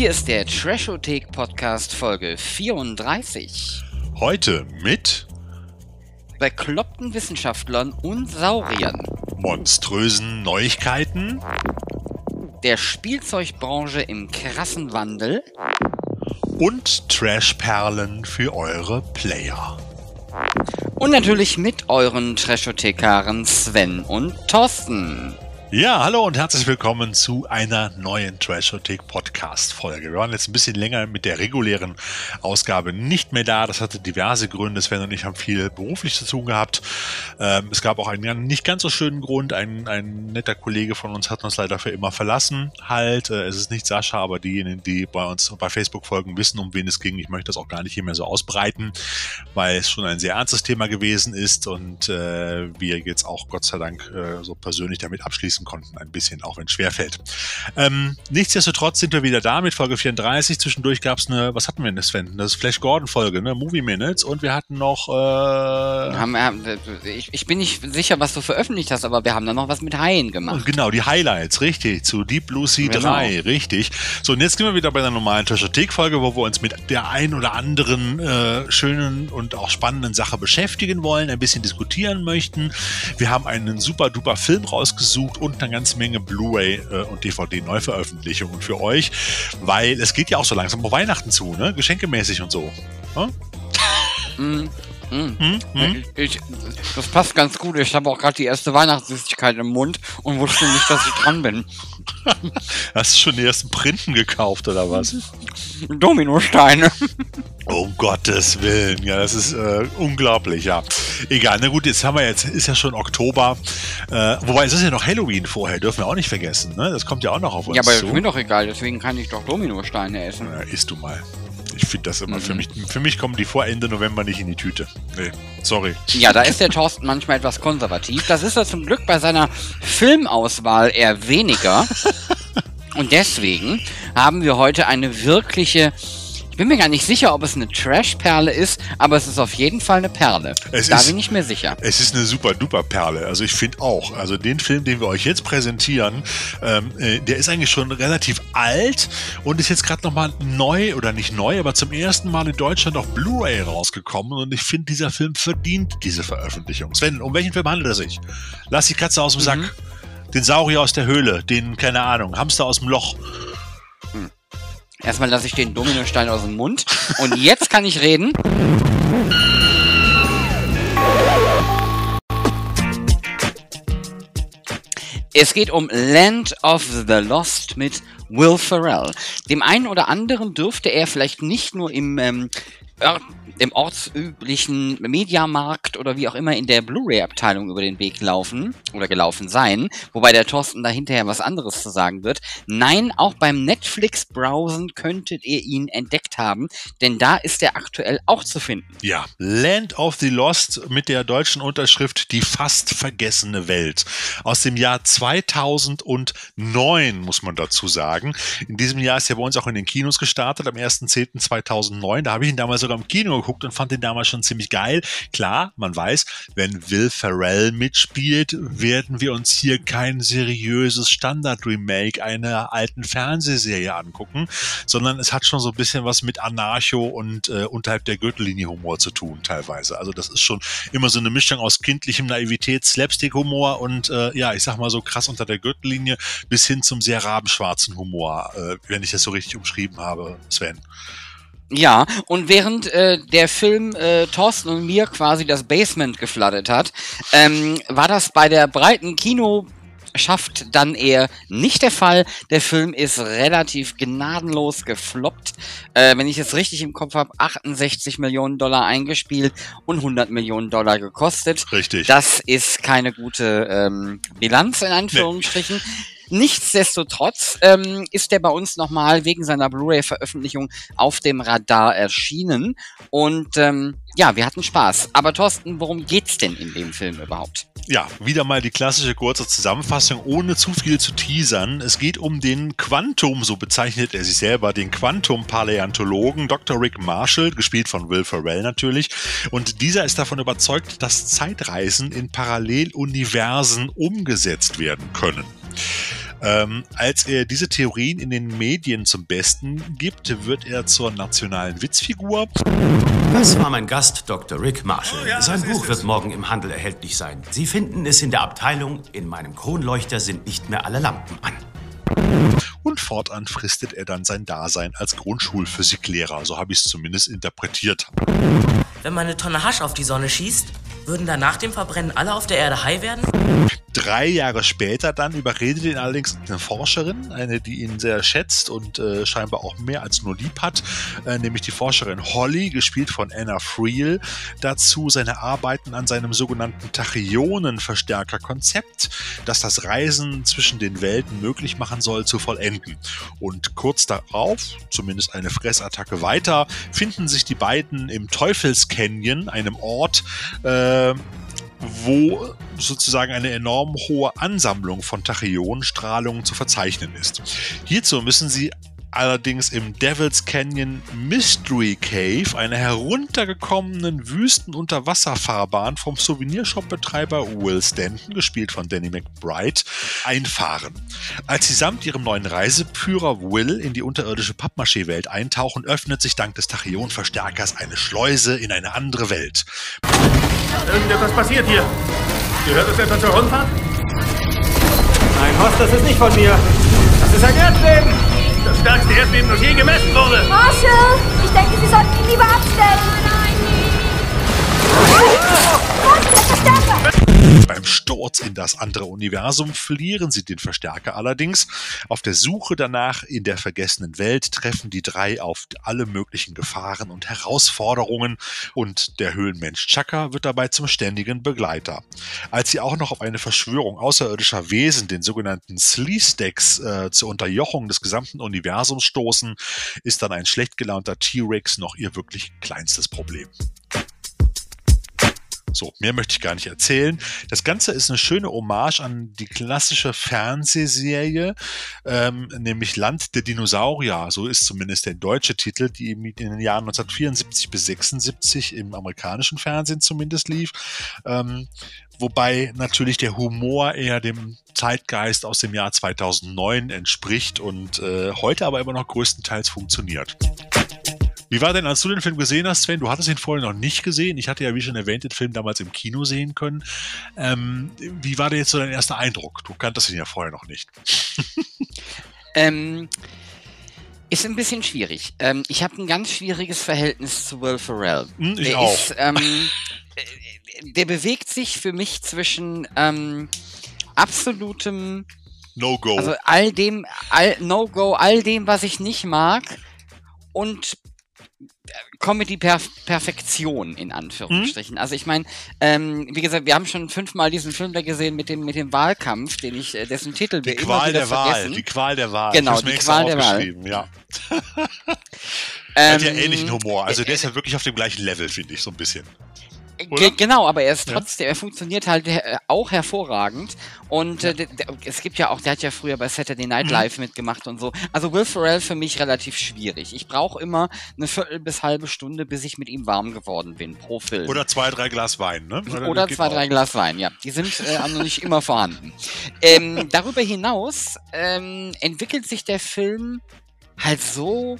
Hier ist der Trashothek Podcast Folge 34. Heute mit Bekloppten Wissenschaftlern und Sauriern. monströsen Neuigkeiten Der Spielzeugbranche im krassen Wandel. und Trashperlen für eure Player. Und natürlich mit euren Trashothekaren Sven und Thorsten. Ja, hallo und herzlich willkommen zu einer neuen Trashothek Podcast Folge. Wir waren jetzt ein bisschen länger mit der regulären Ausgabe nicht mehr da. Das hatte diverse Gründe. Sven und ich haben viel beruflich zu tun gehabt. Ähm, es gab auch einen nicht ganz so schönen Grund. Ein, ein netter Kollege von uns hat uns leider für immer verlassen. Halt, äh, es ist nicht Sascha, aber diejenigen, die bei uns bei Facebook folgen, wissen, um wen es ging. Ich möchte das auch gar nicht hier mehr so ausbreiten, weil es schon ein sehr ernstes Thema gewesen ist und äh, wir jetzt auch Gott sei Dank äh, so persönlich damit abschließen konnten, ein bisschen, auch wenn es schwerfällt. Ähm, nichtsdestotrotz sind wir wieder da mit Folge 34. Zwischendurch gab es eine, was hatten wir denn, Sven? Das Flash Gordon-Folge, ne? Movie Minutes und wir hatten noch. Äh, Haben, haben, ich, ich bin nicht sicher, was du veröffentlicht hast, aber wir haben da noch was mit Haien gemacht. Genau, die Highlights, richtig, zu Deep Blue Sea Genau. 3, richtig. So, und jetzt sind wir wieder bei einer normalen Trashothek-Folge, wo wir uns mit der ein oder anderen äh, schönen und auch spannenden Sache beschäftigen wollen, ein bisschen diskutieren möchten. Wir haben einen super duper Film rausgesucht und eine ganze Menge Blu-ray äh, und DVD-Neuveröffentlichungen für euch, weil es geht ja auch so langsam auf Weihnachten zu, ne? Geschenkemäßig und so. Hm? Mm, mm. Hm? Hm? Ich, das passt ganz gut. Ich habe auch gerade die erste Weihnachtssüßigkeit im Mund und wusste nicht, dass ich dran bin. Hast du schon die ersten Printen gekauft oder was? Dominosteine. Um Gottes Willen, ja, das ist äh, unglaublich, ja. Egal, na gut, jetzt haben wir jetzt, ist ja schon Oktober. Äh, wobei, es ist ja noch Halloween vorher, dürfen wir auch nicht vergessen, ne? Das kommt ja auch noch auf uns Ja, aber zu. ist mir doch egal, deswegen kann ich doch Dominosteine essen. Ja, isst du mal. Ich finde das immer, Mhm. für, mich, für mich kommen die vor Ende November nicht in die Tüte. Nee, sorry. Ja, da ist der Thorsten manchmal etwas konservativ. Das ist er zum Glück bei seiner Filmauswahl eher weniger. Und deswegen haben wir heute eine wirkliche. Ich bin mir gar nicht sicher, ob es eine Trash-Perle ist, aber es ist auf jeden Fall eine Perle. Es da ist- bin ich mir sicher. Es ist eine super duper Perle. Also ich finde auch. Also den Film, den wir euch jetzt präsentieren, ähm, äh, der ist eigentlich schon relativ alt und ist jetzt gerade nochmal neu oder nicht neu, aber zum ersten Mal in Deutschland auf Blu-ray rausgekommen. Und ich finde, dieser Film verdient diese Veröffentlichung. Sven, um welchen Film handelt es sich? Lass die Katze aus dem Sack. Mhm. Den Saurier aus der Höhle, den, keine Ahnung, Hamster aus dem Loch. Erstmal lasse ich den Dominostein aus dem Mund. Und jetzt kann ich reden. Es geht um Land of the Lost mit Will Ferrell. Dem einen oder anderen dürfte er vielleicht nicht nur im, ähm, im ortsüblichen Mediamarkt oder wie auch immer in der Blu-ray-Abteilung über den Weg laufen oder gelaufen sein, wobei der Thorsten da hinterher was anderes zu sagen wird. Nein, auch beim Netflix-Browsen könntet ihr ihn entdeckt haben, denn da ist er aktuell auch zu finden. Ja, Land of the Lost mit der deutschen Unterschrift Die fast vergessene Welt. Aus dem Jahr 2009, muss man dazu sagen. In diesem Jahr ist er bei uns auch in den Kinos gestartet, am 1.10.2009. Da habe ich ihn damals sogar im Kino geguckt und fand ihn damals schon ziemlich geil. Klar, man weiß, wenn Will Ferrell mitspielt, werden wir uns hier kein seriöses Standard-Remake einer alten Fernsehserie angucken, sondern es hat schon so ein bisschen was mit Anarcho und äh, unterhalb der Gürtellinie Humor zu tun, teilweise. Also das ist schon immer so eine Mischung aus kindlichem Naivität, Slapstick-Humor und äh, ja, ich sag mal so krass unter der Gürtellinie bis hin zum sehr rabenschwarzen Humor, äh, wenn ich das so richtig umschrieben habe, Sven. Ja, und während äh, der Film äh, Thorsten und mir quasi das Basement geflattert hat, ähm, war das bei der breiten Kino schafft dann eher nicht der Fall. Der Film ist relativ gnadenlos gefloppt. Äh, wenn ich es richtig im Kopf habe, 68 Millionen Dollar eingespielt und 100 Millionen Dollar gekostet. Richtig. Das ist keine gute ähm, Bilanz in Anführungsstrichen. Nichtsdestotrotz ähm, ist der bei uns nochmal wegen seiner Blu-ray-Veröffentlichung auf dem Radar erschienen. Und ähm, ja, wir hatten Spaß. Aber Thorsten, worum geht's denn in dem Film überhaupt? Ja, wieder mal die klassische kurze Zusammenfassung, ohne zu viel zu teasern. Es geht um den Quantum, so bezeichnet er sich selber, den Quantum-Paläontologen Dr. Rick Marshall, gespielt von Will Ferrell natürlich. Und dieser ist davon überzeugt, dass Zeitreisen in Paralleluniversen umgesetzt werden können. Ähm, als er diese Theorien in den Medien zum Besten gibt, wird er zur nationalen Witzfigur. Das war mein Gast, Dr. Rick Marshall. Sein Buch wird morgen im Handel erhältlich sein. Sie finden es in der Abteilung. In meinem Kronleuchter sind nicht mehr alle Lampen an. Und fortan fristet er dann sein Dasein als Grundschulphysiklehrer. So habe ich es zumindest interpretiert. Wenn man eine Tonne Hasch auf die Sonne schießt, würden dann nach dem Verbrennen alle auf der Erde high werden? Drei Jahre später dann überredet ihn allerdings eine Forscherin, eine, die ihn sehr schätzt und äh, scheinbar auch mehr als nur lieb hat, äh, nämlich die Forscherin Holly, gespielt von Anna Friel, dazu seine Arbeiten an seinem sogenannten Tachyonenverstärker-Konzept, das das Reisen zwischen den Welten möglich machen soll, zu vollenden. Und kurz darauf, zumindest eine Fressattacke weiter, finden sich die beiden im Teufels Canyon, einem Ort, äh, wo sozusagen eine enorm hohe Ansammlung von Tachyonenstrahlungen zu verzeichnen ist. Hierzu müssen sie allerdings im Devil's Canyon Mystery Cave, einer heruntergekommenen Wüsten-Unterwasserfahrbahn vom Souvenirshop-Betreiber Will Stanton, gespielt von Danny McBride, einfahren. Als sie samt ihrem neuen Reiseführer Will in die unterirdische Pappmaché-Welt eintauchen, öffnet sich dank des Tachyonverstärkers eine Schleuse in eine andere Welt. Irgendetwas passiert hier. Gehört das etwa zur Rundfahrt? Nein, Horst, das ist nicht von mir. Das ist ein Erdbeben. Das stärkste Erdbeben, das je gemessen wurde. Marshall, ich denke, Sie sollten ihn lieber abstellen. Nein, Vorsicht, der Verstärker! Beim Sturz in das andere Universum verlieren sie den Verstärker allerdings. Auf der Suche danach in der vergessenen Welt treffen die drei auf alle möglichen Gefahren und Herausforderungen und der Höhlenmensch Chaka wird dabei zum ständigen Begleiter. Als sie auch noch auf eine Verschwörung außerirdischer Wesen, den sogenannten Sleestacks, äh, zur Unterjochung des gesamten Universums stoßen, ist dann ein schlecht gelaunter T-Rex noch ihr wirklich kleinstes Problem. So, mehr möchte ich gar nicht erzählen. Das Ganze ist eine schöne Hommage an die klassische Fernsehserie, ähm, nämlich Land der Dinosaurier. So ist zumindest der deutsche Titel, die in den Jahren 1974 bis 76 im amerikanischen Fernsehen zumindest lief. Ähm, wobei natürlich der Humor eher dem Zeitgeist aus dem Jahr 2009 entspricht und äh, heute aber immer noch größtenteils funktioniert. Wie war denn, als du den Film gesehen hast, Sven? Du hattest ihn vorher noch nicht gesehen. Ich hatte ja, wie schon erwähnt, den Film damals im Kino sehen können. Ähm, wie war denn jetzt so dein erster Eindruck? Du kanntest ihn ja vorher noch nicht. Ähm, ist ein bisschen schwierig. Ähm, ich habe ein ganz schwieriges Verhältnis zu Will Ferrell. Hm, ich der auch. Ist, ähm, äh, der bewegt sich für mich zwischen ähm, absolutem, No go. also all dem, all, No-Go, all dem, was ich nicht mag und Comedy-Perfektion in Anführungsstrichen. Also ich meine, ähm, wie gesagt, wir haben schon fünfmal diesen Film da gesehen mit dem mit dem Wahlkampf, den ich äh, dessen Titel die wir Qual der Wahl. vergessen. Die Qual der Wahl. Genau, die Qual der Wahl. Ja. Er hat ja Ähm, ähnlichen Humor. Also der ist ja wirklich auf dem gleichen Level, finde ich, so ein bisschen. Oder? genau, aber er ist Ja. trotzdem, er funktioniert halt äh, auch hervorragend. Und äh, der- der- es gibt ja auch, der hat ja früher bei Saturday Night Mhm. Live mitgemacht und so. Also Will Ferrell für mich relativ schwierig. Ich brauche immer eine Viertel bis halbe Stunde, bis ich mit ihm warm geworden bin pro Film. Oder zwei, drei Glas Wein, ne? Oder geht zwei, auch. drei Glas Wein, ja. Die sind äh, also nicht immer vorhanden. Ähm, darüber hinaus ähm, entwickelt sich der Film halt so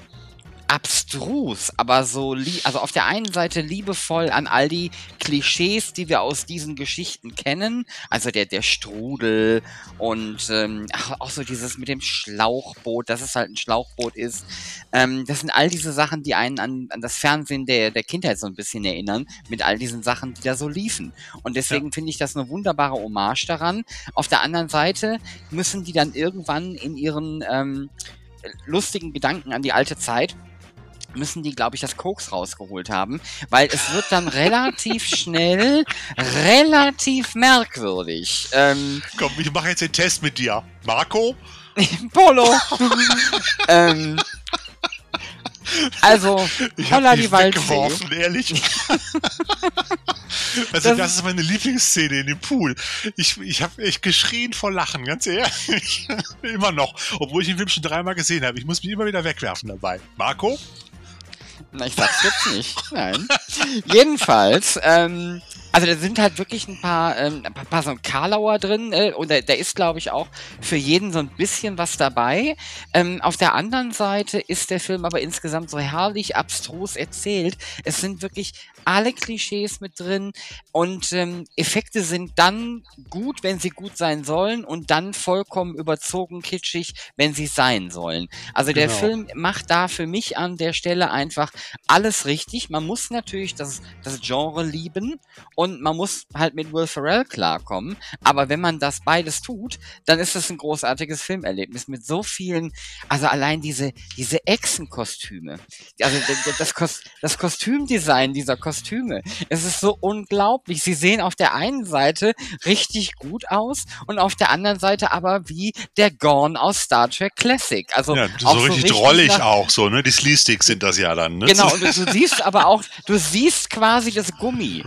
abstrus, aber so, lie also auf der einen Seite liebevoll an all die Klischees, die wir aus diesen Geschichten kennen, also der, der Strudel und ähm, auch so dieses mit dem Schlauchboot, dass es halt ein Schlauchboot ist. Ähm, das sind all diese Sachen, die einen an, an das Fernsehen der, der Kindheit so ein bisschen erinnern, mit all diesen Sachen, die da so liefen. Und deswegen finde ich das eine wunderbare Hommage daran. Auf der anderen Seite müssen die dann irgendwann in ihren ähm, lustigen Gedanken an die alte Zeit müssen die, glaube ich, das Koks rausgeholt haben, weil es wird dann relativ schnell relativ merkwürdig. Ähm, Komm, ich mache jetzt den Test mit dir. Marco? Polo! ähm, also, Ich holla die weggeworfen, ehrlich. also Das- das, ist meine Lieblingsszene in dem Pool. Ich, ich habe echt geschrien vor Lachen, ganz ehrlich. immer noch. Obwohl ich den Film schon dreimal gesehen habe. Ich muss mich immer wieder wegwerfen dabei. Marco? Na, ich sag's jetzt nicht. Nein. Jedenfalls, ähm, Also da sind halt wirklich ein paar, ähm, ein paar, paar so ein Karlauer drin äh, und da, da ist, glaube ich, auch für jeden so ein bisschen was dabei. Ähm, auf der anderen Seite ist der Film aber insgesamt so herrlich abstrus erzählt. Es sind wirklich alle Klischees mit drin und ähm, Effekte sind dann gut, wenn sie gut sein sollen und dann vollkommen überzogen kitschig, wenn sie sein sollen. Also der Genau. Film macht da für mich an der Stelle einfach alles richtig. Man muss natürlich das, das Genre lieben und man muss halt mit Will Ferrell klarkommen. Aber wenn man das beides tut, dann ist das ein großartiges Filmerlebnis mit so vielen, also allein diese, diese Echsenkostüme. Also das, Kos das Kostümdesign dieser Kostüme, es ist so unglaublich. Sie sehen auf der einen Seite richtig gut aus und auf der anderen Seite aber wie der Gorn aus Star Trek Classic. Also Ja, so auch richtig drollig nach- auch so, ne? Die Sleesticks sind das ja dann, ne? Genau, und du, du siehst aber auch, du siehst quasi das Gummi.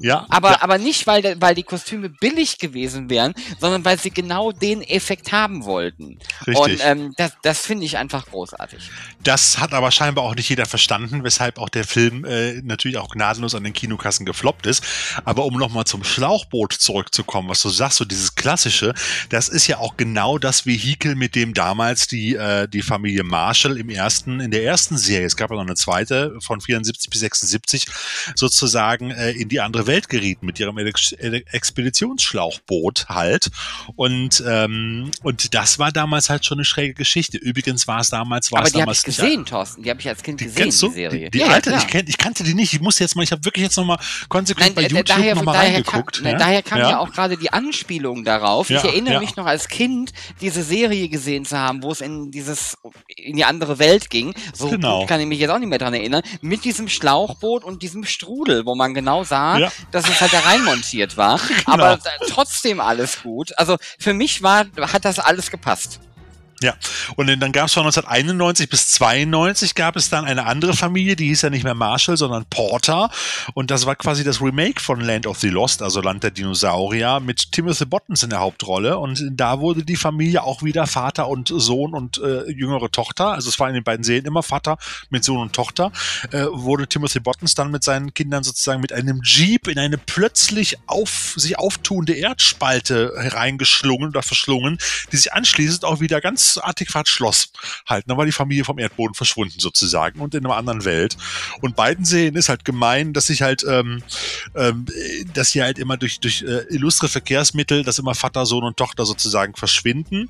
Ja, Aber, ja, aber nicht, weil, weil die Kostüme billig gewesen wären, sondern weil sie genau den Effekt haben wollten. Richtig. Und ähm, das, das finde ich einfach großartig. Das hat aber scheinbar auch nicht jeder verstanden, weshalb auch der Film äh, natürlich auch gnadenlos an den Kinokassen gefloppt ist. Aber um nochmal zum Schlauchboot zurückzukommen, was du sagst, so dieses klassische, das ist ja auch genau das Vehikel, mit dem damals die, äh, die Familie Marshall im ersten, in der ersten Serie, es gab ja noch eine zweite von 74 bis 76, sozusagen äh, in die andere Welt gerieten mit ihrem Expeditionsschlauchboot halt. Und, ähm, und das war damals halt schon eine schräge Geschichte. Übrigens war es damals, war Aber es die habe damals ich nicht- gesehen, Thorsten. Die habe ich als Kind die gesehen, du? die Serie. Die, die Ja, alte, ich, kenn, ich kannte die nicht. Ich muss jetzt mal, ich habe wirklich jetzt nochmal konsequent bei äh, YouTube daher, nochmal daher kam, reingeguckt. ne, ja? daher kam ja. ja auch gerade die Anspielung darauf. Ich erinnere mich noch als Kind, diese Serie gesehen zu haben, wo es in dieses in die andere Welt ging. So Genau. kann ich mich jetzt auch nicht mehr dran erinnern. Mit diesem Schlauchboot und diesem Strudel, wo man genau sah, Ja. dass es halt da reinmontiert war. Aber da- trotzdem alles gut. Also für mich war, hat das alles gepasst. Ja, und dann gab es von 1991 bis 92 gab es dann eine andere Familie, die hieß ja nicht mehr Marshall, sondern Porter. Und das war quasi das Remake von Land of the Lost, also Land der Dinosaurier, mit Timothy Bottoms in der Hauptrolle. Und da wurde die Familie auch wieder Vater und Sohn und äh, jüngere Tochter. Also es war in den beiden Serien immer Vater mit Sohn und Tochter. Äh, wurde Timothy Bottoms dann mit seinen Kindern sozusagen mit einem Jeep in eine plötzlich auf sich auftuende Erdspalte hereingeschlungen oder verschlungen, die sich anschließend auch wieder ganz adäquat schloss. Halt, dann war die Familie vom Erdboden verschwunden sozusagen und in einer anderen Welt. Und beiden Serien ist halt gemein, dass sich halt, ähm, ähm, dass sie halt immer durch, durch äh, illustre Verkehrsmittel, dass immer Vater, Sohn und Tochter sozusagen verschwinden.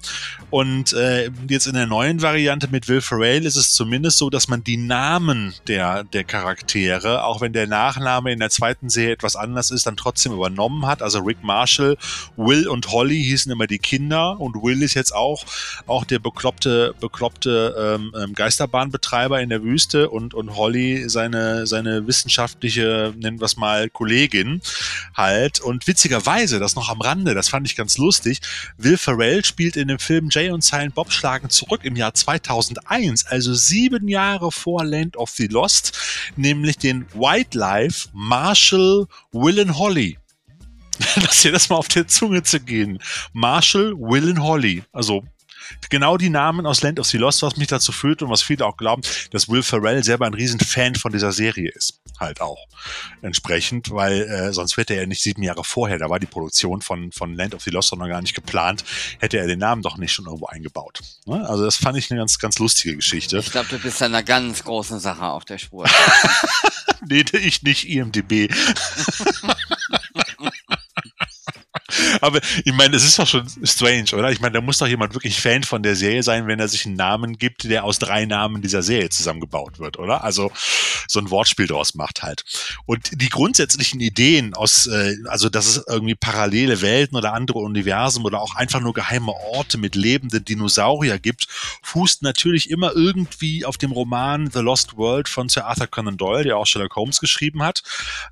Und äh, jetzt in der neuen Variante mit Will Ferrell ist es zumindest so, dass man die Namen der, der Charaktere, auch wenn der Nachname in der zweiten Serie etwas anders ist, dann trotzdem übernommen hat. Also Rick Marshall, Will und Holly hießen immer die Kinder und Will ist jetzt auch, auch der bekloppte, bekloppte ähm, ähm, Geisterbahnbetreiber in der Wüste und, und Holly seine, seine wissenschaftliche, nennen wir es mal, Kollegin halt. Und witzigerweise, das noch am Rande, das fand ich ganz lustig, Will Ferrell spielt in dem Film Jay und Silent Bob schlagen zurück im Jahr 2001, also sieben Jahre vor Land of the Lost, nämlich den Wildlife Marshall, Will and Holly. Lass dir das mal auf der Zunge zu gehen. Marshall, Will and Holly. Also genau die Namen aus Land of the Lost, was mich dazu führt und was viele auch glauben, dass Will Ferrell selber ein riesen Fan von dieser Serie ist. Halt auch. Entsprechend, weil äh, sonst hätte er nicht sieben Jahre vorher, da war die Produktion von, von Land of the Lost noch gar nicht geplant, hätte er den Namen doch nicht schon irgendwo eingebaut. Ne? Also das fand ich eine ganz, ganz lustige Geschichte. Ich glaube, du bist einer ganz großen Sache auf der Spur. Nee, ich nicht IMDB. Aber ich meine, es ist doch schon strange, oder? Ich meine, da muss doch jemand wirklich Fan von der Serie sein, wenn er sich einen Namen gibt, der aus drei Namen dieser Serie zusammengebaut wird, oder? Also so ein Wortspiel draus macht halt. Und die grundsätzlichen Ideen aus, äh, also dass es irgendwie parallele Welten oder andere Universen oder auch einfach nur geheime Orte mit lebenden Dinosaurier gibt, fußt natürlich immer irgendwie auf dem Roman The Lost World von Sir Arthur Conan Doyle, der auch Sherlock Holmes geschrieben hat.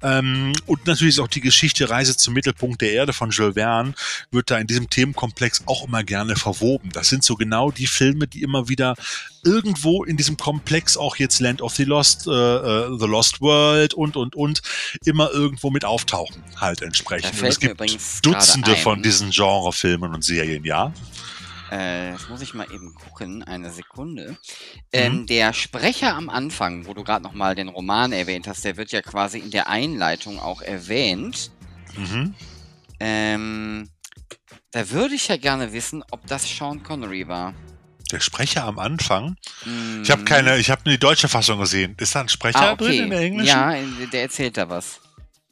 Ähm, und natürlich ist auch die Geschichte Reise zum Mittelpunkt der Erde von Jules Verne wird da in diesem Themenkomplex auch immer gerne verwoben. Das sind so genau die Filme, die immer wieder irgendwo in diesem Komplex auch jetzt Land of the Lost, äh, äh, The Lost World und und und immer irgendwo mit auftauchen, halt entsprechend. Es gibt Dutzende von diesen Genrefilmen und Serien, ja. Äh, jetzt muss ich mal eben gucken, eine Sekunde. Mhm. Ähm, der Sprecher am Anfang, wo du gerade nochmal den Roman erwähnt hast, der wird ja quasi in der Einleitung auch erwähnt. Mhm. Ähm, da würde ich ja gerne wissen, ob das Sean Connery war. Der Sprecher am Anfang. Mhm. Ich habe keine, ich habe nur die deutsche Fassung gesehen. Ist da ein Sprecher ah, okay. drin in der englischen? Ja, der erzählt da was.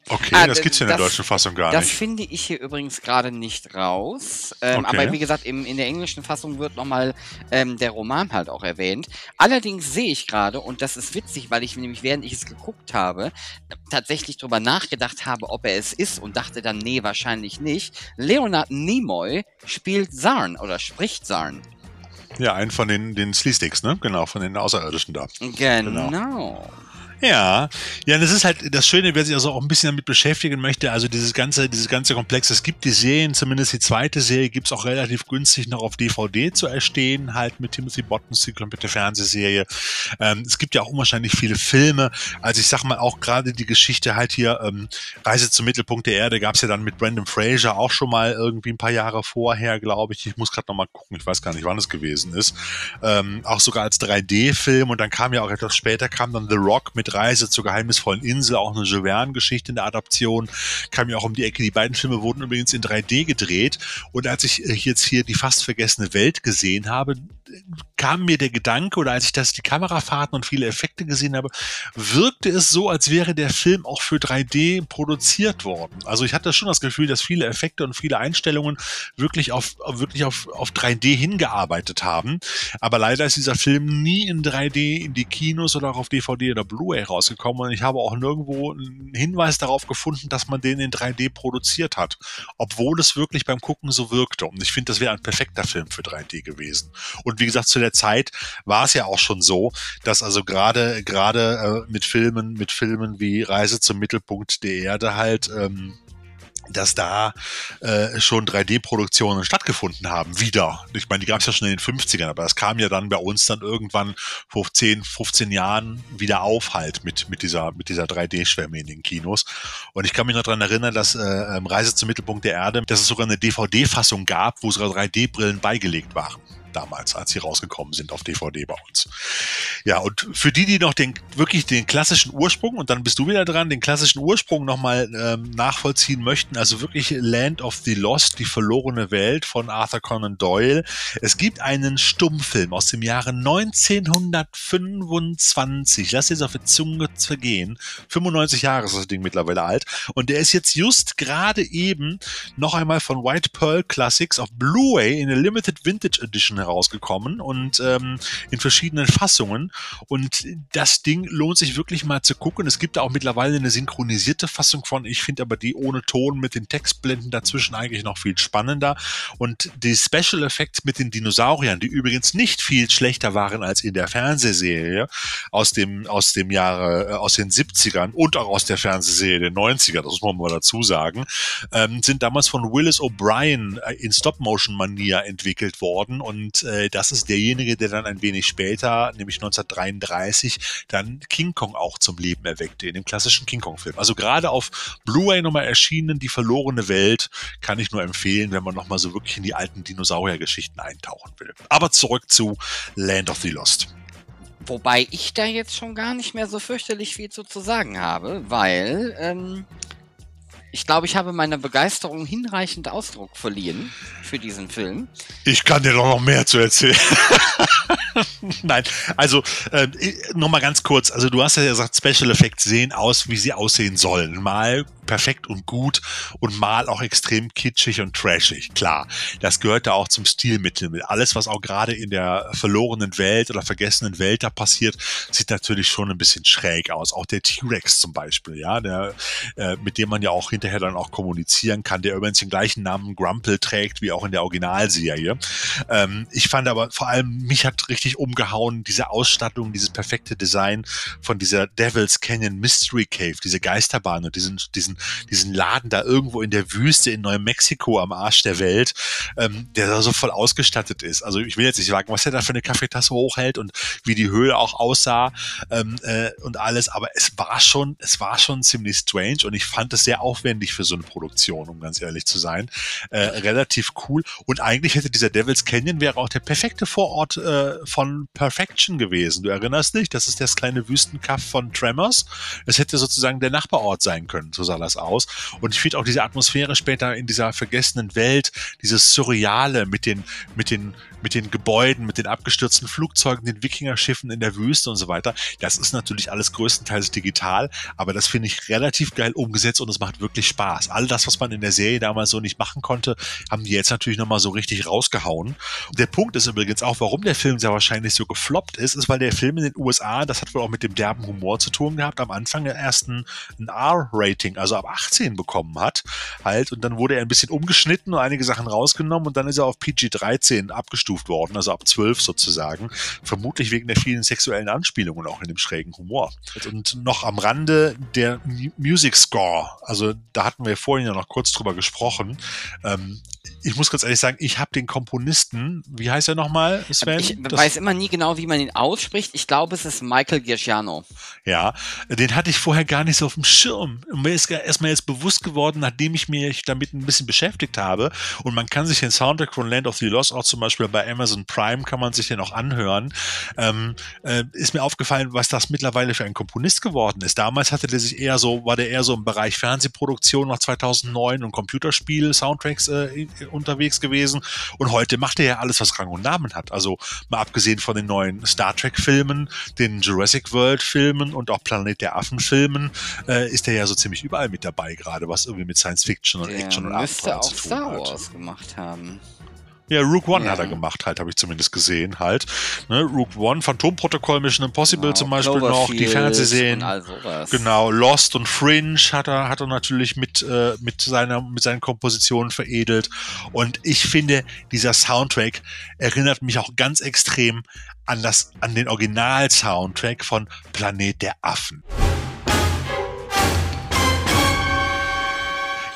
Okay, Ah, das gibt's in der das- deutschen Fassung gar Das nicht. finde ich hier übrigens gerade nicht raus. Ähm, Okay. Aber wie gesagt, im, in der englischen Fassung wird nochmal ähm, der Roman halt auch erwähnt. Allerdings sehe ich gerade, und das ist witzig, weil ich nämlich während ich es geguckt habe, tatsächlich drüber nachgedacht habe, ob er es ist und dachte dann, nee, wahrscheinlich nicht. Leonard Nimoy spielt Zarn oder spricht Zarn. Ja, einen von den, den Sleesticks, ne? Genau, von den Außerirdischen da. Genau. Ja, ja, das ist halt das Schöne, wer sich also auch ein bisschen damit beschäftigen möchte, also dieses ganze, dieses ganze Komplex, es gibt die Serien, zumindest die zweite Serie gibt's auch relativ günstig noch auf DVD zu erstehen, halt mit Timothy Bottoms, die komplette Fernsehserie. Ähm, es gibt ja auch unwahrscheinlich viele Filme, also ich sag mal auch gerade die Geschichte halt hier, ähm, Reise zum Mittelpunkt der Erde gab's ja dann mit Brandon Fraser auch schon mal irgendwie ein paar Jahre vorher, glaube ich. Ich muss gerade noch mal gucken, ich weiß gar nicht, wann es gewesen ist. Ähm, auch sogar als 3D-Film und dann kam ja auch etwas später, kam dann The Rock mit Reise zur geheimnisvollen Insel, auch eine Jules Verne-Geschichte in der Adaption, kam ja auch um die Ecke. Die beiden Filme wurden übrigens in 3D gedreht und als ich äh, jetzt hier die fast vergessene Welt gesehen habe, kam mir der Gedanke oder als ich das die Kamerafahrten und viele Effekte gesehen habe, wirkte es so, als wäre der Film auch für 3D produziert worden. Also ich hatte schon das Gefühl, dass viele Effekte und viele Einstellungen wirklich auf wirklich auf, auf 3D hingearbeitet haben. Aber leider ist dieser Film nie in 3D in die Kinos oder auch auf DVD oder Blu-ray rausgekommen und ich habe auch nirgendwo einen Hinweis darauf gefunden, dass man den in 3D produziert hat, obwohl es wirklich beim Gucken so wirkte. Und ich finde, das wäre ein perfekter Film für 3D gewesen. Und wie gesagt, zu der Zeit war es ja auch schon so, dass also gerade gerade äh, mit Filmen mit Filmen wie Reise zum Mittelpunkt der Erde halt ähm, dass da äh, schon 3D-Produktionen stattgefunden haben, wieder. Ich meine, die gab es ja schon in den 50ern, aber das kam ja dann bei uns dann irgendwann vor 10, 15 Jahren wieder auf halt mit, mit dieser, mit dieser 3D-Schwemme in den Kinos. Und ich kann mich noch dran erinnern, dass äh, ähm, Reise zum Mittelpunkt der Erde, dass es sogar eine DVD-Fassung gab, wo sogar 3D-Brillen beigelegt waren damals, als sie rausgekommen sind auf DVD bei uns. Ja, und für die, die noch den wirklich den klassischen Ursprung, und dann bist du wieder dran, den klassischen Ursprung nochmal ähm, nachvollziehen möchten, also wirklich Land of the Lost, die verlorene Welt von Arthur Conan Doyle. Es gibt einen Stummfilm aus dem Jahre 1925. Lass es auf die Zunge vergehen. 95 Jahre ist das Ding mittlerweile alt. Und der ist jetzt just gerade eben noch einmal von White Pearl Classics auf Blu-ray in der Limited Vintage Edition herausgekommen und ähm, in verschiedenen Fassungen. Und das Ding lohnt sich wirklich mal zu gucken. Es gibt da auch mittlerweile eine synchronisierte Fassung von. Ich finde aber die ohne Ton mit den Textblenden dazwischen eigentlich noch viel spannender. Und die Special Effects mit den Dinosauriern, die übrigens nicht viel schlechter waren als in der Fernsehserie aus dem, aus dem Jahre, äh, aus den 70ern und auch aus der Fernsehserie der 90er, das muss man mal dazu sagen, ähm, sind damals von Willis O'Brien äh, in Stop-Motion-Manier entwickelt worden. Und äh, das ist derjenige, der dann ein wenig später, nämlich 1933, dann King Kong auch zum Leben erweckte, in dem klassischen King Kong-Film. Also gerade auf Blu-ray nochmal erschienen, Die verlorene Welt, kann ich nur empfehlen, wenn man nochmal so wirklich in die alten Dinosaurier-Geschichten eintauchen will. Aber zurück zu Land of the Lost. Wobei ich da jetzt schon gar nicht mehr so fürchterlich viel zu, zu sagen habe, weil ähm, ich glaube, ich habe meiner Begeisterung hinreichend Ausdruck verliehen für diesen Film. Ich kann dir doch noch mehr zu erzählen. Nein, also äh, nochmal ganz kurz. Also du hast ja gesagt, Special Effects sehen aus, wie sie aussehen sollen. Mal perfekt und gut und mal auch extrem kitschig und trashig. Klar, das gehört da auch zum Stilmittel mit. Alles, was auch gerade in der verlorenen Welt oder vergessenen Welt da passiert, sieht natürlich schon ein bisschen schräg aus. Auch der T-Rex zum Beispiel, ja, der, äh, mit dem man ja auch hinterher dann auch kommunizieren kann, der übrigens den gleichen Namen Grumple trägt wie auch in der Originalserie. Ähm, ich fand aber vor allem, mich hat richtig umgehauen, diese Ausstattung, dieses perfekte Design von dieser Devil's Canyon Mystery Cave, diese Geisterbahn und diesen, diesen, diesen Laden da irgendwo in der Wüste in Neumexiko am Arsch der Welt, ähm, der da so voll ausgestattet ist. Also ich will jetzt nicht sagen, was er da für eine Kaffeetasse hochhält und wie die Höhle auch aussah ähm, äh, und alles, aber es war schon, es war schon ziemlich strange und ich fand es sehr aufwendig für so eine Produktion, um ganz ehrlich zu sein. Äh, relativ cool und eigentlich hätte dieser Devil's Canyon wäre auch der perfekte Vorort äh, von Perfection gewesen. Du erinnerst dich, das ist das kleine Wüstenkaff von Tremors. Es hätte sozusagen der Nachbarort sein können zu Salaman anders aus. Und ich finde auch diese Atmosphäre später in dieser vergessenen Welt, dieses Surreale mit den, mit den, mit den Gebäuden, mit den abgestürzten Flugzeugen, den Wikingerschiffen in der Wüste und so weiter. Das ist natürlich alles größtenteils digital, aber das finde ich relativ geil umgesetzt und es macht wirklich Spaß. All das, was man in der Serie damals so nicht machen konnte, haben die jetzt natürlich nochmal so richtig rausgehauen. Der Punkt ist übrigens auch, warum der Film sehr wahrscheinlich so gefloppt ist, ist, weil der Film in den USA, das hat wohl auch mit dem derben Humor zu tun gehabt, am Anfang erst ein R-Rating, also ab 18 bekommen hat. Halt, und dann wurde er ein bisschen umgeschnitten und einige Sachen rausgenommen und dann ist er auf PG-13 abgestuft worden, also ab 12 sozusagen. Vermutlich wegen der vielen sexuellen Anspielungen auch in dem schrägen Humor. Und noch am Rande der Music Score, also da hatten wir vorhin ja noch kurz drüber gesprochen. Ähm, ich muss ganz ehrlich sagen, ich habe den Komponisten, wie heißt er nochmal, Sven? Ich Das- weiß immer nie genau, wie man ihn ausspricht. Ich glaube, es ist Michael Giacchiano. Ja, den hatte ich vorher gar nicht so auf dem Schirm. Und mir ist erstmal jetzt bewusst geworden, nachdem ich mich damit ein bisschen beschäftigt habe. Und man kann sich den Soundtrack von Land of the Lost auch zum Beispiel bei Amazon Prime kann man sich den auch anhören. Ähm, äh, ist mir aufgefallen, was das mittlerweile für ein Komponist geworden ist. Damals hatte der sich eher so, war der eher so im Bereich Fernsehproduktion nach 2009 und Computerspiel-Soundtracks äh, unterwegs gewesen. Und heute macht er ja alles, was Rang und Namen hat. Also mal abgesehen von den neuen Star Trek-Filmen, den Jurassic World-Filmen und auch Planet der Affen-Filmen, äh, ist er ja so ziemlich überall mit dabei, gerade was irgendwie mit Science Fiction und Der Action und Abenteuer auch zu tun Star hat. Wars gemacht haben. Ja, Rook One Ja. hat er gemacht, halt, habe ich zumindest gesehen, halt. Ne, Rook One, Phantomprotokoll, Mission Impossible Genau, zum Beispiel noch, die Fernsehserien. Genau, Lost und Fringe hat er, hat er natürlich mit, äh, mit, seiner, mit seinen Kompositionen veredelt. Und ich finde, dieser Soundtrack erinnert mich auch ganz extrem an, das, an den Original-Soundtrack von Planet der Affen.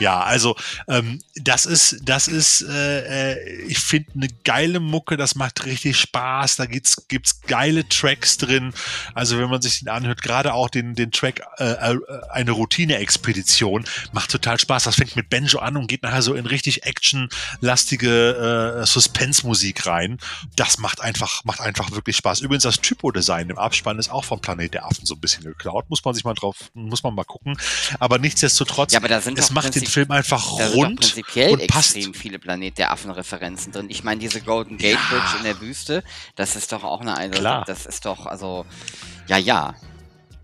Ja, also ähm, das ist, das ist, äh, äh, ich finde eine geile Mucke, das macht richtig Spaß. Da gibt's, gibt's geile Tracks drin. Also wenn man sich den anhört, gerade auch den, den Track äh, äh, eine Routine-Expedition macht total Spaß. Das fängt mit Banjo an und geht nachher so in richtig actionlastige äh, Suspense-Musik rein. Das macht einfach, macht einfach wirklich Spaß. Übrigens das Typo-Design im Abspann ist auch von Planet der Affen so ein bisschen geklaut. Muss man sich mal drauf, muss man mal gucken. Aber nichtsdestotrotz, Ja, aber da sind es macht den Film einfach Da sind rund prinzipiell und passt. extrem viele Planet der Affen-Referenzen drin. Ich meine, diese Golden Gate Bridge in der Wüste, das ist doch auch eine, also, Klar. das ist doch, also, ja, ja,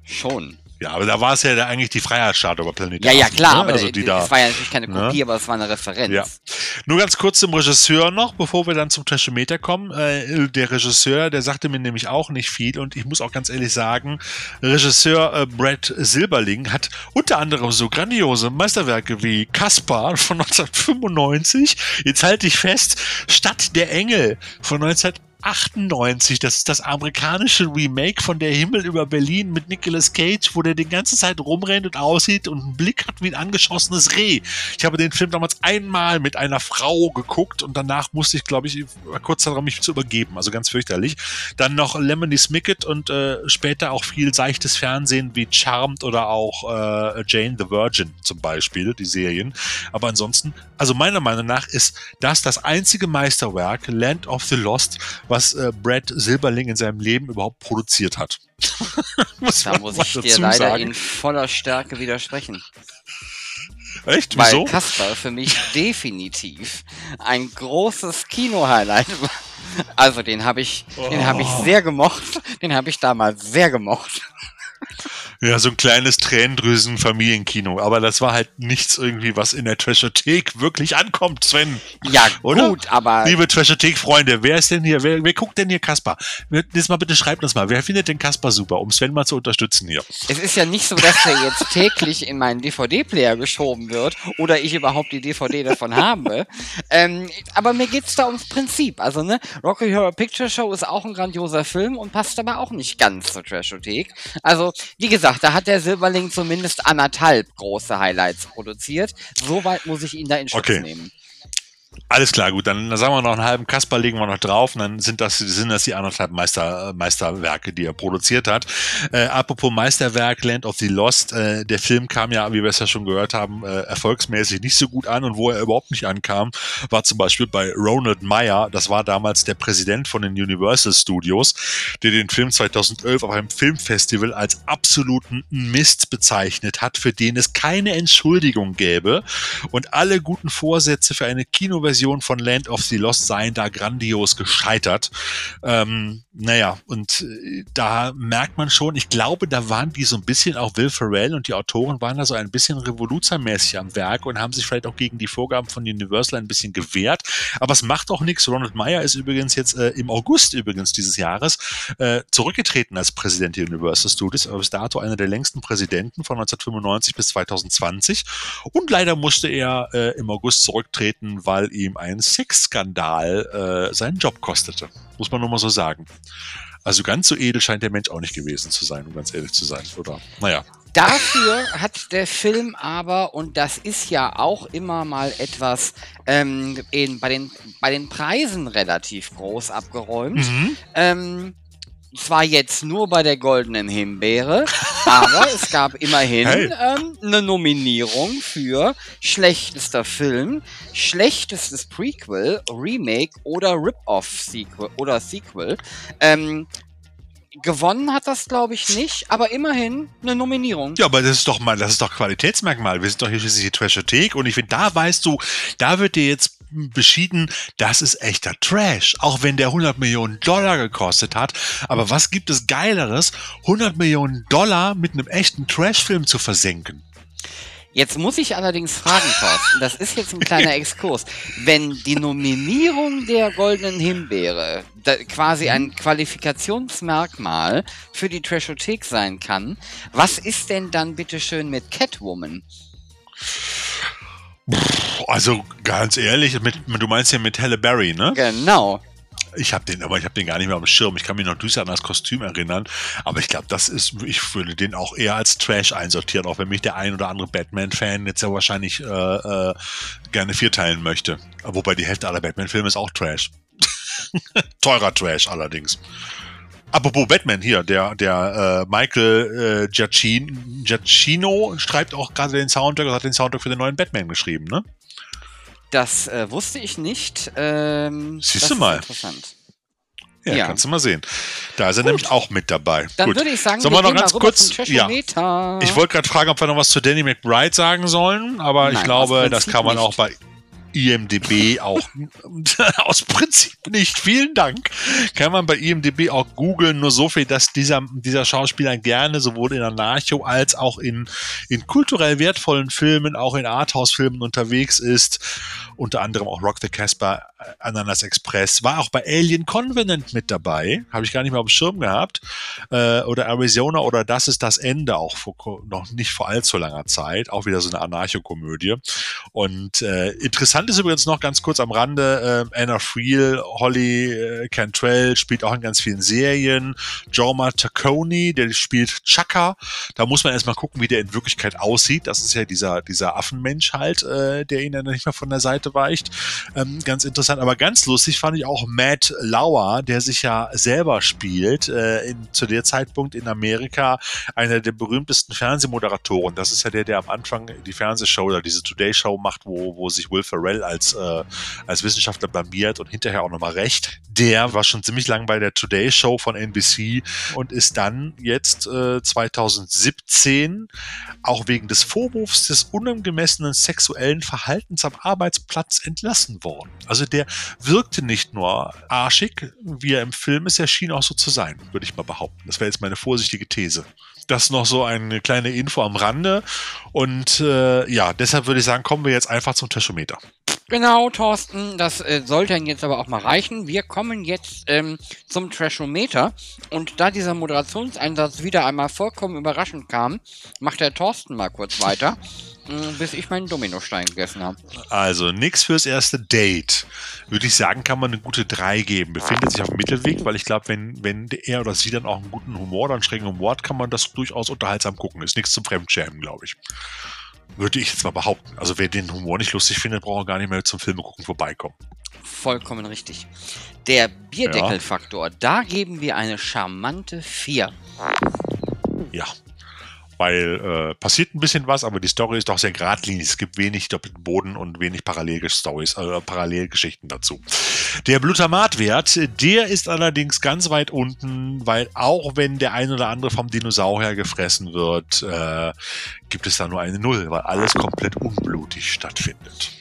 schon. Ja, aber da war es ja eigentlich die Freiheitsstatue bei Planet Ja, ja, klar, ne? aber also das die da. war ja natürlich keine ne? Kopie, aber es war eine Referenz. Ja. Nur ganz kurz zum Regisseur noch, bevor wir dann zum Trashometer kommen. Äh, der Regisseur, der sagte mir nämlich auch nicht viel und ich muss auch ganz ehrlich sagen, Regisseur äh, Brad Silberling hat unter anderem so grandiose Meisterwerke wie Caspar von 1995. Jetzt halte ich fest, Stadt der Engel von 1998. Das ist das amerikanische Remake von Der Himmel über Berlin mit Nicolas Cage, wo der die ganze Zeit rumrennt und aussieht und einen Blick hat wie ein angeschossenes Reh. Ich habe den Film damals einmal mit einer Frau geguckt und danach musste ich, glaube ich, kurz darauf mich zu übergeben. Also ganz fürchterlich. Dann noch Lemony Snicket und äh, später auch viel seichtes Fernsehen wie Charmed oder auch äh, Jane the Virgin zum Beispiel, die Serien. Aber ansonsten, also meiner Meinung nach ist das das einzige Meisterwerk, Land of the Lost, was äh, Brad Silberling in seinem Leben überhaupt produziert hat. muss Da muss ich dir leider sagen. in voller Stärke widersprechen. Echt? Weil Wieso? Kasper für mich definitiv ein großes Kino-Highlight war. Also den habe ich, den habe ich Oh. sehr gemocht. Den habe ich damals sehr gemocht. Ja, so ein kleines Tränendrüsen-Familienkino. Aber das war halt nichts irgendwie, was in der Trashothek wirklich ankommt, Sven. Ja, Oder? gut, aber Liebe Trashothek-Freunde, wer ist denn hier? Wer, wer guckt denn hier Kasper? Jetzt mal bitte schreibt uns mal, wer findet den Kasper super, um Sven mal zu unterstützen hier? es ist ja nicht so, dass der jetzt täglich in meinen DVD-Player geschoben wird oder ich überhaupt die DVD davon habe. Ähm, aber mir geht's da ums Prinzip. Also, ne, Rocky Horror Picture Show ist auch ein grandioser Film und passt aber auch nicht ganz zur Trashothek. Also, wie gesagt, da hat der Silberling zumindest anderthalb große Highlights produziert. Soweit muss ich ihn da in Schutz Okay. nehmen. Alles klar, gut, dann sagen wir noch einen halben Kasper legen wir noch drauf und dann sind das, sind das die anderthalb Meister, Meisterwerke, die er produziert hat. Äh, apropos Meisterwerk, Land of the Lost, äh, der Film kam ja, wie wir es ja schon gehört haben, äh, erfolgsmäßig nicht so gut an und wo er überhaupt nicht ankam, war zum Beispiel bei Ronald Meyer, das war damals der Präsident von den Universal Studios, der den Film 2011 auf einem Filmfestival als absoluten Mist bezeichnet hat, für den es keine Entschuldigung gäbe und alle guten Vorsätze für eine Kinoversion Version von Land of the Lost seien da grandios gescheitert. Ähm, naja, und äh, da merkt man schon, ich glaube, da waren die so ein bisschen, auch Will Ferrell und die Autoren waren da so ein bisschen revoluzermäßig am Werk und haben sich vielleicht auch gegen die Vorgaben von Universal ein bisschen gewehrt. Aber es macht auch nichts. Ronald Meyer ist übrigens jetzt äh, im August übrigens dieses Jahres äh, zurückgetreten als Präsident der Universal Studios, aber bis dato einer der längsten Präsidenten von 1995 bis 2020. Und leider musste er äh, im August zurücktreten, weil ihm ihm ein Sexskandal äh, seinen Job kostete. Muss man nur mal so sagen. Also ganz so edel scheint der Mensch auch nicht gewesen zu sein, um ganz ehrlich zu sein, oder? Naja. Dafür hat der Film aber, und das ist ja auch immer mal etwas ähm, in, bei, den, bei den Preisen relativ groß abgeräumt, mhm. ähm, zwar jetzt nur bei der Goldenen Himbeere, aber es gab immerhin hey. ähm, eine Nominierung für schlechtester Film, schlechtestes Prequel, Remake oder Rip-Off-Sequel oder Sequel. Ähm, Gewonnen hat das, glaube ich, nicht, aber immerhin eine Nominierung. Ja, aber das ist doch mal, das ist doch Qualitätsmerkmal. Wir sind doch hier schließlich die Trashothek und ich finde, da weißt du, da wird dir jetzt beschieden, das ist echter Trash. Auch wenn der 100 Millionen Dollar gekostet hat. Aber was gibt es Geileres, 100 Millionen Dollar mit einem echten Trash-Film zu versenken? Jetzt muss ich allerdings fragen, Thorsten, das ist jetzt ein kleiner Exkurs. Wenn die Nominierung der Goldenen Himbeere quasi ein Qualifikationsmerkmal für die Trashothek sein kann, was ist denn dann bitteschön mit Catwoman? Also ganz ehrlich, mit, du meinst ja mit Halle Berry, ne? Genau. Ich habe den, aber ich habe den gar nicht mehr auf dem Schirm. Ich kann mich noch düster an das Kostüm erinnern. Aber ich glaube, das ist, ich würde den auch eher als Trash einsortieren, auch wenn mich der ein oder andere Batman-Fan jetzt ja wahrscheinlich äh, äh, gerne vierteilen möchte. Wobei die Hälfte aller Batman-Filme ist auch Trash. Teurer Trash allerdings. Apropos Batman hier, der, der äh, Michael äh, Giacchino schreibt auch gerade den Soundtrack, hat den Soundtrack für den neuen Batman geschrieben, ne? Das äh, wusste ich nicht. Ähm, Siehst du mal. Interessant. Ja, ja, kannst du mal sehen. Da ist er Gut. nämlich auch mit dabei. Dann Gut. würde ich sagen, sollen wir, wir noch ganz kurz. Ja. Ich wollte gerade fragen, ob wir noch was zu Danny McBride sagen sollen, aber Nein, ich glaube, das kann man nicht. auch bei IMDB auch aus Prinzip nicht. Vielen Dank. Kann man bei IMDB auch googeln, nur so viel, dass dieser, dieser Schauspieler gerne sowohl in Anarcho als auch in, in kulturell wertvollen Filmen, auch in Arthouse-Filmen unterwegs ist. Unter anderem auch Rock the Casper, Ananas Express, war auch bei Alien Covenant mit dabei. Habe ich gar nicht mehr auf dem Schirm gehabt. Äh, oder Arizona oder Das ist das Ende, auch vor, noch nicht vor allzu langer Zeit. Auch wieder so eine Anarcho-Komödie. Und äh, interessant Interessant ist übrigens noch ganz kurz am Rande, äh, Anna Friel, Holly äh, Cantrell spielt auch in ganz vielen Serien. Jorma Tacconi, der spielt Chaka. Da muss man erstmal gucken, wie der in Wirklichkeit aussieht. Das ist ja dieser, dieser Affenmensch halt, äh, der ihn dann nicht mehr von der Seite weicht. Ähm, ganz interessant, aber ganz lustig fand ich auch Matt Lauer, der sich ja selber spielt, äh, in, zu der Zeitpunkt in Amerika einer der berühmtesten Fernsehmoderatoren. Das ist ja der, der am Anfang die Fernsehshow oder diese Today Show macht, wo, wo sich Will Ferrell Bell als, äh, als Wissenschaftler blamiert und hinterher auch nochmal recht. Der war schon ziemlich lang bei der Today Show von NBC und ist dann jetzt äh, 2017 auch wegen des Vorwurfs des unangemessenen sexuellen Verhaltens am Arbeitsplatz entlassen worden. Also der wirkte nicht nur arschig, wie er im Film ist, er schien auch so zu sein, würde ich mal behaupten. Das wäre jetzt meine vorsichtige These. Das noch so eine kleine Info am Rande. Und äh, ja, deshalb würde ich sagen, kommen wir jetzt einfach zum Teschometer. Genau, Thorsten, das äh, sollte jetzt aber auch mal reichen. Wir kommen jetzt ähm, zum Trashometer. Und da dieser Moderationseinsatz wieder einmal vollkommen überraschend kam, macht der Thorsten mal kurz weiter, äh, bis ich meinen Dominostein gegessen habe. Also, nix fürs erste Date. Würde ich sagen, kann man eine gute 3 geben. Befindet sich auf dem Mittelweg, weil ich glaube, wenn, wenn er oder sie dann auch einen guten Humor einen schrägen Humor hat, kann man das durchaus unterhaltsam gucken. Ist nichts zum Fremdschämen, glaube ich. Würde ich jetzt mal behaupten. Also wer den Humor nicht lustig findet, braucht gar nicht mehr zum Filme gucken vorbeikommen. Vollkommen richtig. Der Bierdeckelfaktor, da geben wir eine charmante 4. Ja. Weil äh, passiert ein bisschen was, aber die Story ist doch sehr geradlinig. Es gibt wenig doppelten Boden und wenig Parallelstories, äh, Parallelgeschichten dazu. Der Glutamatwert, der ist allerdings ganz weit unten, weil auch wenn der ein oder andere vom Dinosaurier gefressen wird, äh, gibt es da nur eine Null, weil alles komplett unblutig stattfindet.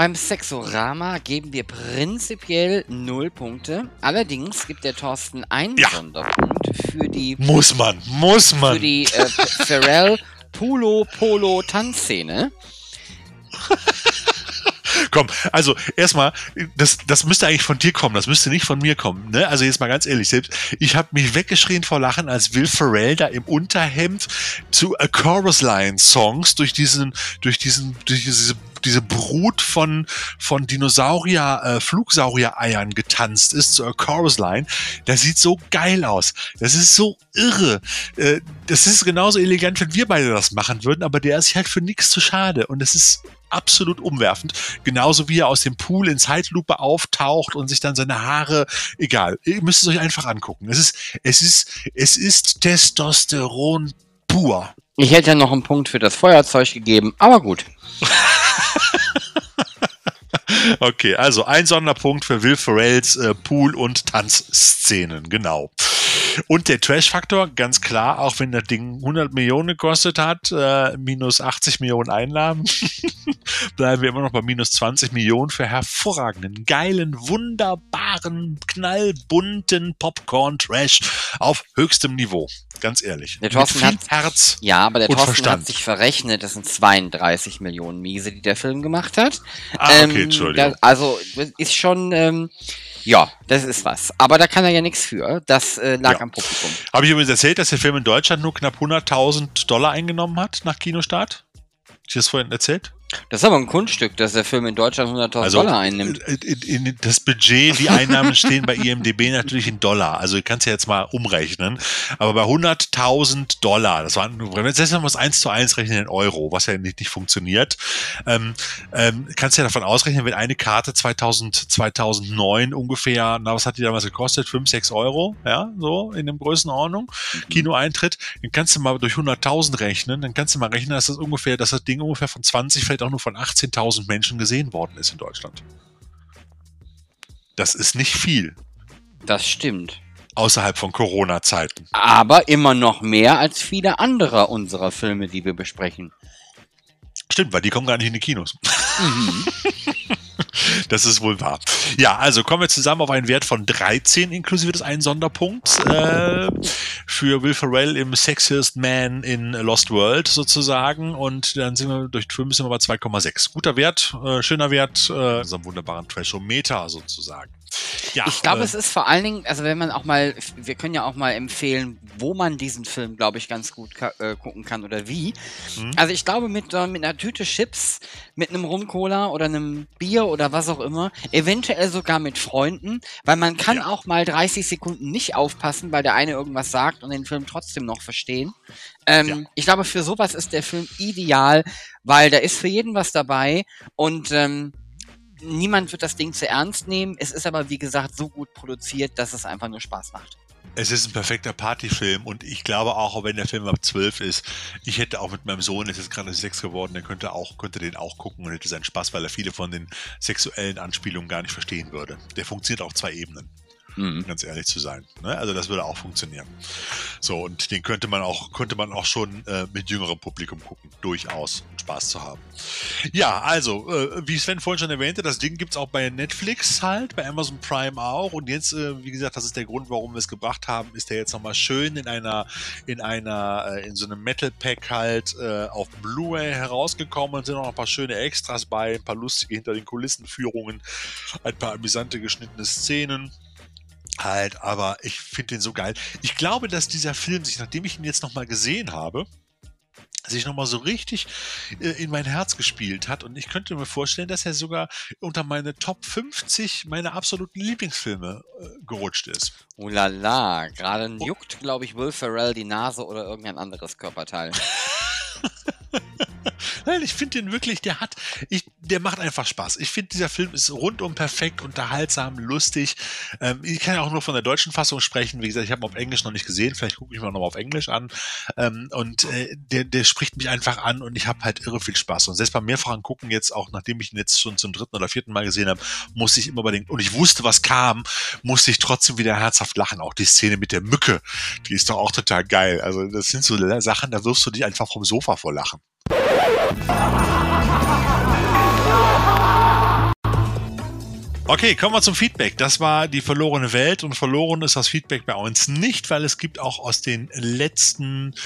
Beim Sexorama geben wir prinzipiell 0 Punkte. Allerdings gibt der Thorsten einen Ja. Sonderpunkt für die, Muss man, muss man. für die äh, Pharrell Pulo Polo Tanzszene. Komm, also erstmal, das, das müsste eigentlich von dir kommen, das müsste nicht von mir kommen. Ne? Also jetzt mal ganz ehrlich, selbst ich habe mich weggeschrien vor Lachen, als Will Ferrell da im Unterhemd zu A Chorus Line Songs durch diesen, durch diesen, durch diese diese Brut von, von Dinosaurier, äh, Flugsaurier-Eiern getanzt ist zur Chorus Line. Das sieht so geil aus. Das ist so irre. Äh, das ist genauso elegant, wenn wir beide das machen würden, aber der ist halt für nichts zu schade. Und es ist absolut umwerfend. Genauso wie er aus dem Pool in Zeitlupe auftaucht und sich dann seine Haare, egal, ihr müsst es euch einfach angucken. Es ist, es ist, es ist Testosteron pur. Ich hätte ja noch einen Punkt für das Feuerzeug gegeben, aber gut. Okay, also ein Sonderpunkt für Will Ferrells äh, Pool- und Tanzszenen, genau. Und der Trash-Faktor, ganz klar, auch wenn das Ding 100 Millionen gekostet hat, äh, minus 80 Millionen Einnahmen, bleiben wir immer noch bei minus 20 Millionen für hervorragenden, geilen, wunderbaren, knallbunten Popcorn-Trash auf höchstem Niveau. Ganz ehrlich. Der Thorsten hat- Herz. Ja, aber der Thorsten Verstand. hat sich verrechnet. Das sind 32 Millionen Miese, die der Film gemacht hat. Ah, okay, Entschuldigung. da- also das ist schon, ähm, ja, das ist was. Aber da kann er ja nichts für. Das äh, lag Ja. am Publikum. Habe ich übrigens erzählt, dass der Film in Deutschland nur knapp 100.000 Dollar eingenommen hat nach Kinostart? Hab ich das vorhin erzählt? Das ist aber ein Kunststück, dass der Film in Deutschland 100.000 Also Dollar einnimmt. in, in, in das Budget, die Einnahmen stehen bei IMDB natürlich in Dollar. Also du kannst ja jetzt mal umrechnen. Aber bei 100.000 Dollar, das waren, wenn wir jetzt mal das 1 zu 1 rechnen in Euro, was ja nicht, nicht funktioniert, ähm, ähm, kannst du ja davon ausrechnen, wenn eine Karte 2000, 2009 ungefähr, na was hat die damals gekostet? 5, 6 Euro, ja, so in dem Größenordnung, Kinoeintritt, dann kannst du mal durch 100.000 rechnen, dann kannst du mal rechnen, dass das ungefähr, dass das Ding ungefähr von 20, vielleicht auch nur von 18.000 Menschen gesehen worden ist in Deutschland. Das ist nicht viel Das stimmt. außerhalb von Corona-Zeiten. Aber immer noch mehr als viele andere unserer Filme, die wir besprechen. Stimmt, weil die kommen gar nicht in die Kinos. Das ist wohl wahr. Ja, also kommen wir zusammen auf einen Wert von 13 inklusive des einen Sonderpunkts äh, für Will Ferrell im Sexiest Man in Lost World sozusagen und dann sind wir durch 5 sind wir bei 2,6. Guter Wert, äh, schöner Wert, äh, so einem wunderbaren Trashometer sozusagen. Ja, Ich glaube, äh, es ist vor allen Dingen, also wenn man auch mal, wir können ja auch mal empfehlen, wo man diesen Film, glaube ich, ganz gut äh, gucken kann oder wie. Mhm. Also ich glaube, mit, äh, mit einer Tüte Chips, mit einem Rum-Cola oder einem Bier oder was auch immer, eventuell sogar mit Freunden, weil man kann Ja. auch mal 30 Sekunden nicht aufpassen, weil der eine irgendwas sagt und den Film trotzdem noch verstehen. Ähm, Ja. Ich glaube, für sowas ist der Film ideal, weil da ist für jeden was dabei und ähm, niemand wird das Ding zu ernst nehmen. Es ist aber, wie gesagt, so gut produziert, dass es einfach nur Spaß macht. Es ist ein perfekter Partyfilm und ich glaube auch, wenn der Film ab 12 ist, ich hätte auch mit meinem Sohn, der ist jetzt gerade 6 geworden, der könnte auch, könnte den auch gucken und hätte seinen Spaß, weil er viele von den sexuellen Anspielungen gar nicht verstehen würde. Der funktioniert auf zwei Ebenen, um ganz ehrlich zu sein. Ne? Also das würde auch funktionieren. So, und den könnte man auch, könnte man auch schon äh, mit jüngerem Publikum gucken, durchaus, um Spaß zu haben. Ja, also, äh, wie Sven vorhin schon erwähnte, das Ding gibt's auch bei Netflix halt, bei Amazon Prime auch. Und jetzt, äh, wie gesagt, das ist der Grund, warum wir es gebracht haben, ist der jetzt nochmal schön in einer, in einer, äh, in so einem Metal Pack halt äh, auf Blu-ray herausgekommen und sind auch noch ein paar schöne Extras bei, ein paar lustige hinter den Kulissen Führungen, ein paar amüsante geschnittene Szenen. Halt, aber ich finde den so geil. Ich glaube, dass dieser Film sich, nachdem ich ihn jetzt nochmal gesehen habe, sich nochmal so richtig äh, in mein Herz gespielt hat. Und ich könnte mir vorstellen, dass er sogar unter meine Top 50 meiner absoluten Lieblingsfilme äh, gerutscht ist. Oh la la, gerade juckt, glaube ich, Will Ferrell die Nase oder irgendein anderes Körperteil. Nein, ich finde den wirklich, der hat, ich, der macht einfach Spaß. Ich finde, dieser Film ist rundum perfekt, unterhaltsam, lustig. Ähm, ich kann ja auch nur von der deutschen Fassung sprechen. Wie gesagt, ich habe ihn auf Englisch noch nicht gesehen. Vielleicht gucke ich mir noch mal auf Englisch an. Ähm, und äh, der, der spricht mich einfach an und ich habe halt irre viel Spaß. Und selbst beim mehrfachen Gucken jetzt, auch nachdem ich ihn jetzt schon zum dritten oder vierten Mal gesehen habe, musste ich immer bei den, und ich wusste, was kam, musste ich trotzdem wieder herzhaft lachen. Auch die Szene mit der Mücke, die ist doch auch total geil. Also das sind so Sachen, da wirst du dich einfach vom Sofa vor Lachen. 哈哈哈哈哈哈 Okay, kommen wir zum Feedback. Das war die verlorene Welt und verloren ist das Feedback bei uns nicht, weil es gibt auch aus den letzten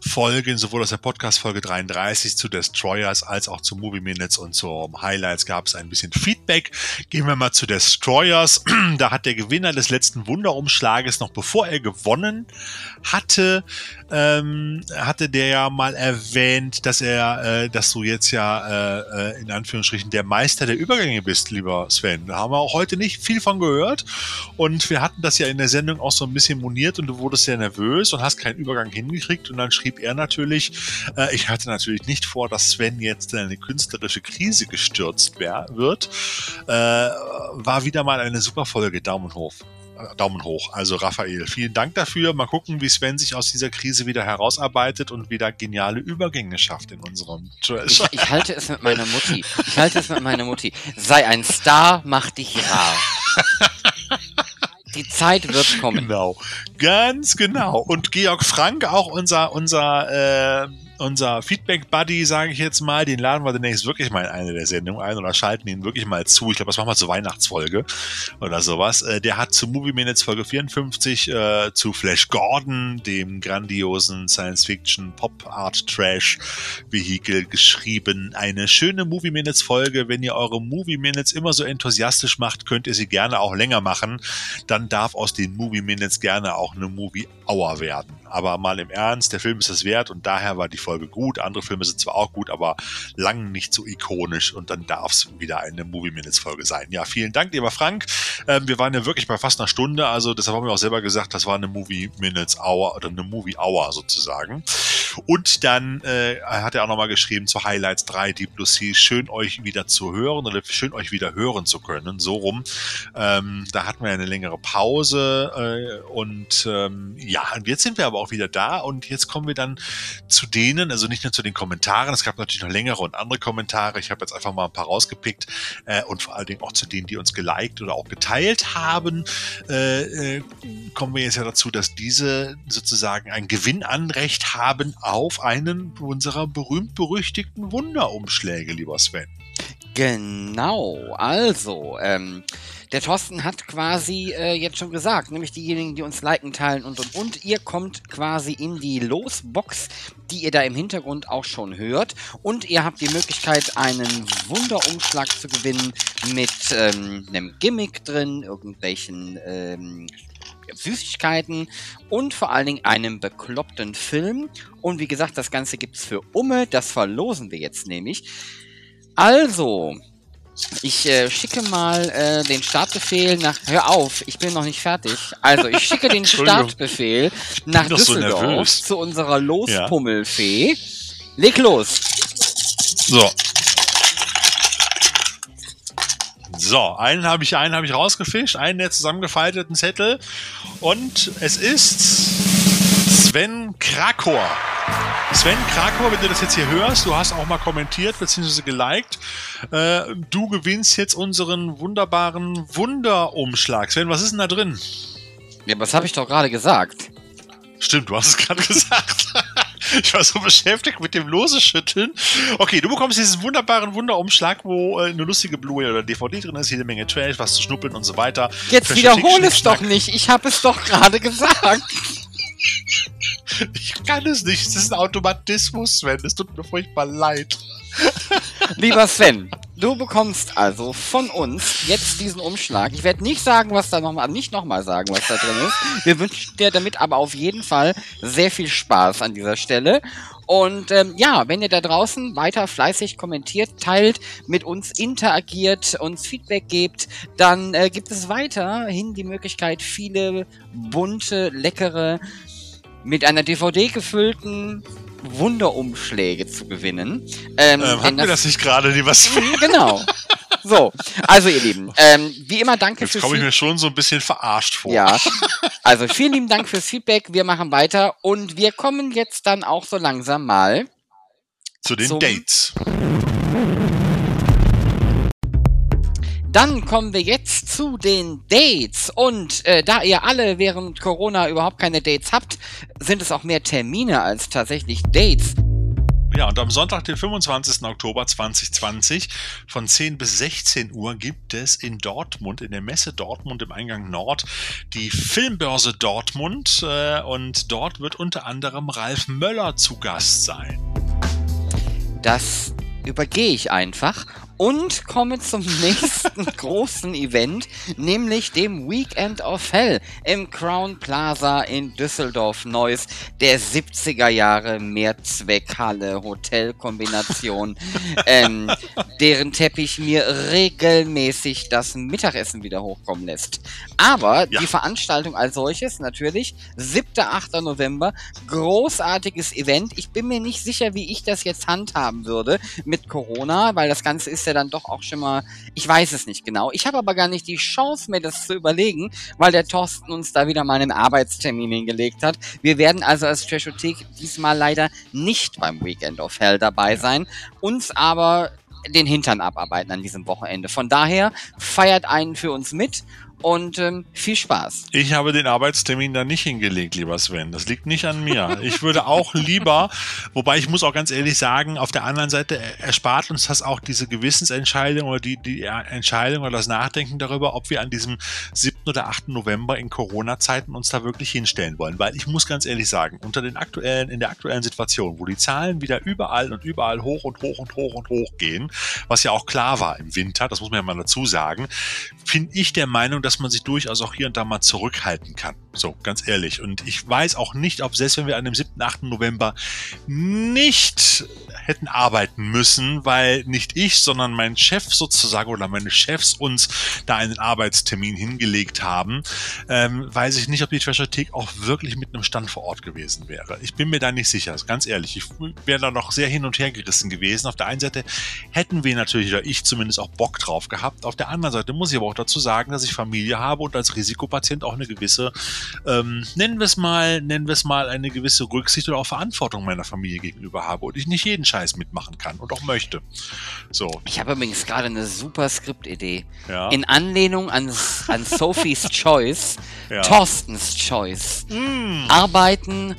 Folgen, sowohl aus der Podcast-Folge 33 zu Destroyers als auch zu Movie Minutes und zum Highlights gab es ein bisschen Feedback. Gehen wir mal zu Destroyers. Da hat der Gewinner des letzten Wunderumschlages noch bevor er gewonnen hatte, ähm, hatte der ja mal erwähnt, dass er, äh, dass du jetzt ja äh, äh in Anführungsstrichen der Meister der Übergänge bist, lieber Sven. Da haben wir auch heute nicht viel von gehört. Und wir hatten das ja in der Sendung auch so ein bisschen moniert und du wurdest sehr nervös und hast keinen Übergang hingekriegt. Und dann schrieb er natürlich, äh, ich hatte natürlich nicht vor, dass Sven jetzt in eine künstlerische Krise gestürzt wird. Äh, war wieder mal eine super Folge. Daumen hoch. Daumen hoch. Also Raphael, vielen Dank dafür. Mal gucken, wie Sven sich aus dieser Krise wieder herausarbeitet und wieder geniale Übergänge schafft in unserem Trash. Ich, ich halte es mit meiner Mutti. Ich halte es mit meiner Mutti. Sei ein Star, mach dich rar. Die Zeit wird kommen. Genau, ganz genau. Und Georg Frank, auch unser unser äh, unser Feedback-Buddy, sage ich jetzt mal, den laden wir demnächst wirklich mal in eine der Sendungen ein oder schalten ihn wirklich mal zu. Ich glaube, das machen wir zur Weihnachtsfolge oder sowas. Äh, der hat zu Movie Minutes Folge 54 äh, zu Flash Gordon, dem grandiosen Science-Fiction-Pop-Art-Trash-Vehikel geschrieben. Eine schöne Movie Minutes Folge. Wenn ihr eure Movie Minutes immer so enthusiastisch macht, könnt ihr sie gerne auch länger machen. Dann darf aus den Movie Minutes gerne auch eine Movie Hour werden. Aber mal im Ernst, der Film ist es wert und daher war die Folge gut. Andere Filme sind zwar auch gut, aber lang nicht so ikonisch und dann darf es wieder eine Movie Minutes Folge sein. Ja, vielen Dank, lieber Frank. Ähm, wir waren ja wirklich bei fast einer Stunde, also deshalb haben wir auch selber gesagt, das war eine Movie Minutes Hour oder eine Movie Hour sozusagen. Und dann äh, hat er auch nochmal geschrieben zu Highlights 3 D plus C, schön euch wieder zu hören oder schön euch wieder hören zu können, so rum. Ähm, da hatten wir eine längere Pause äh, und ähm, ja, und jetzt sind wir aber auch wieder da. Und jetzt kommen wir dann zu denen, also nicht nur zu den Kommentaren, es gab natürlich noch längere und andere Kommentare, ich habe jetzt einfach mal ein paar rausgepickt äh, und vor allen Dingen auch zu denen, die uns geliked oder auch geteilt haben, äh, äh, kommen wir jetzt ja dazu, dass diese sozusagen ein Gewinnanrecht haben auf einen unserer berühmt-berüchtigten Wunderumschläge, lieber Sven. Genau, also, ähm, der Thorsten hat quasi äh, jetzt schon gesagt, nämlich diejenigen, die uns liken, teilen und und und. Ihr kommt quasi in die Losbox, die ihr da im Hintergrund auch schon hört. Und ihr habt die Möglichkeit, einen Wunderumschlag zu gewinnen mit ähm, einem Gimmick drin, irgendwelchen ähm, Süßigkeiten und vor allen Dingen einem bekloppten Film. Und wie gesagt, das Ganze gibt's für Umme. Das verlosen wir jetzt nämlich. Also, ich äh, schicke mal äh, den Startbefehl nach. Hör auf, ich bin noch nicht fertig. Also, ich schicke den Startbefehl nach Düsseldorf so zu unserer Lospummelfee. Ja. Leg los! So. So, einen habe ich, einen habe ich rausgefischt, einen der zusammengefalteten Zettel. Und es ist Sven Krakor. Sven Krakor, wenn du das jetzt hier hörst, du hast auch mal kommentiert bzw. geliked. Äh, du gewinnst jetzt unseren wunderbaren Wunderumschlag. Sven, was ist denn da drin? Ja, was habe ich doch gerade gesagt? Stimmt, du hast es gerade gesagt. ich war so beschäftigt mit dem Lose schütteln. Okay, du bekommst diesen wunderbaren Wunderumschlag, wo äh, eine lustige Blu-ray oder DVD drin ist, jede Menge Trash, was zu schnuppeln und so weiter. Jetzt wiederhole es doch nicht. Ich habe es doch gerade gesagt. Ich kann es nicht. Es ist ein Automatismus, Sven. Es tut mir furchtbar leid. Lieber Sven, du bekommst also von uns jetzt diesen Umschlag. Ich werde nicht sagen, was da nochmal, nicht nochmal sagen, was da drin ist. Wir wünschen dir damit aber auf jeden Fall sehr viel Spaß an dieser Stelle. Und ähm, ja, wenn ihr da draußen weiter fleißig kommentiert, teilt, mit uns interagiert, uns Feedback gebt, dann äh, gibt es weiterhin die Möglichkeit, viele bunte, leckere mit einer DVD gefüllten Wunderumschläge zu gewinnen. Ähm, Ähm, hatten wir das nicht gerade, lieber Sven? Mhm, Genau. So, also ihr Lieben, ähm, wie immer danke Jetzt fürs komme ich mir schon so ein bisschen verarscht vor. Ja, also vielen lieben Dank fürs Feedback. Wir machen weiter und wir kommen jetzt dann auch so langsam mal Zu den Dates. Dann kommen wir jetzt zu den Dates. Und äh, da ihr alle während Corona überhaupt keine Dates habt, sind es auch mehr Termine als tatsächlich Dates. Ja, und am Sonntag, den 25. Oktober 2020 von 10 bis 16 Uhr gibt es in Dortmund, in der Messe Dortmund im Eingang Nord, die Filmbörse Dortmund. Äh, und dort wird unter anderem Ralf Möller zu Gast sein. Das übergehe ich einfach und komme zum nächsten großen Event, nämlich dem Weekend of Hell im Crown Plaza in Düsseldorf-Neuss, der 70er Jahre Mehrzweckhalle Hotelkombination, ähm, deren Teppich mir regelmäßig das Mittagessen wieder hochkommen lässt. Aber Ja. die Veranstaltung als solches natürlich, 7. 8. November, großartiges Event. Ich bin mir nicht sicher, wie ich das jetzt handhaben würde mit Corona, weil das Ganze ist ja dann doch auch schon mal, ich weiß es nicht genau. Ich habe aber gar nicht die Chance, mir das zu überlegen, weil der Thorsten uns da wieder mal einen Arbeitstermin hingelegt hat. Wir werden also als Trashothek diesmal leider nicht beim Weekend of Hell dabei sein, uns aber den Hintern abarbeiten an diesem Wochenende. Von daher feiert einen für uns mit und ähm, viel Spaß. Ich habe den Arbeitstermin da nicht hingelegt, lieber Sven. Das liegt nicht an mir. Ich würde auch lieber, wobei ich muss auch ganz ehrlich sagen, auf der anderen Seite erspart uns das auch diese Gewissensentscheidung oder die, die Entscheidung oder das Nachdenken darüber, ob wir an diesem 7. oder 8. November in Corona-Zeiten uns da wirklich hinstellen wollen. Weil ich muss ganz ehrlich sagen, unter den aktuellen, in der aktuellen Situation, wo die Zahlen wieder überall und überall hoch und hoch und hoch und hoch gehen, was ja auch klar war im Winter, das muss man ja mal dazu sagen, bin ich der Meinung, dass man sich durchaus auch hier und da mal zurückhalten kann. So, ganz ehrlich. Und ich weiß auch nicht, ob selbst wenn wir an dem 7., 8. November nicht hätten arbeiten müssen, weil nicht ich, sondern mein Chef sozusagen oder meine Chefs uns da einen Arbeitstermin hingelegt haben, ähm, weiß ich nicht, ob die Trashothek auch wirklich mit einem Stand vor Ort gewesen wäre. Ich bin mir da nicht sicher, ganz ehrlich. Ich wäre da noch sehr hin und her gerissen gewesen. Auf der einen Seite hätten wir natürlich, oder ich zumindest auch Bock drauf gehabt. Auf der anderen Seite muss ich aber auch dazu sagen, dass ich Familie habe und als Risikopatient auch eine gewisse, ähm, nennen wir es mal, nennen wir es mal, eine gewisse Rücksicht oder auch Verantwortung meiner Familie gegenüber habe und ich nicht jeden Scheiß mitmachen kann und auch möchte. So, Ich habe übrigens gerade eine super Skriptidee. ja. In Anlehnung an, an Sophie's Choice, Ja. Thorstens Choice. Mm. Arbeiten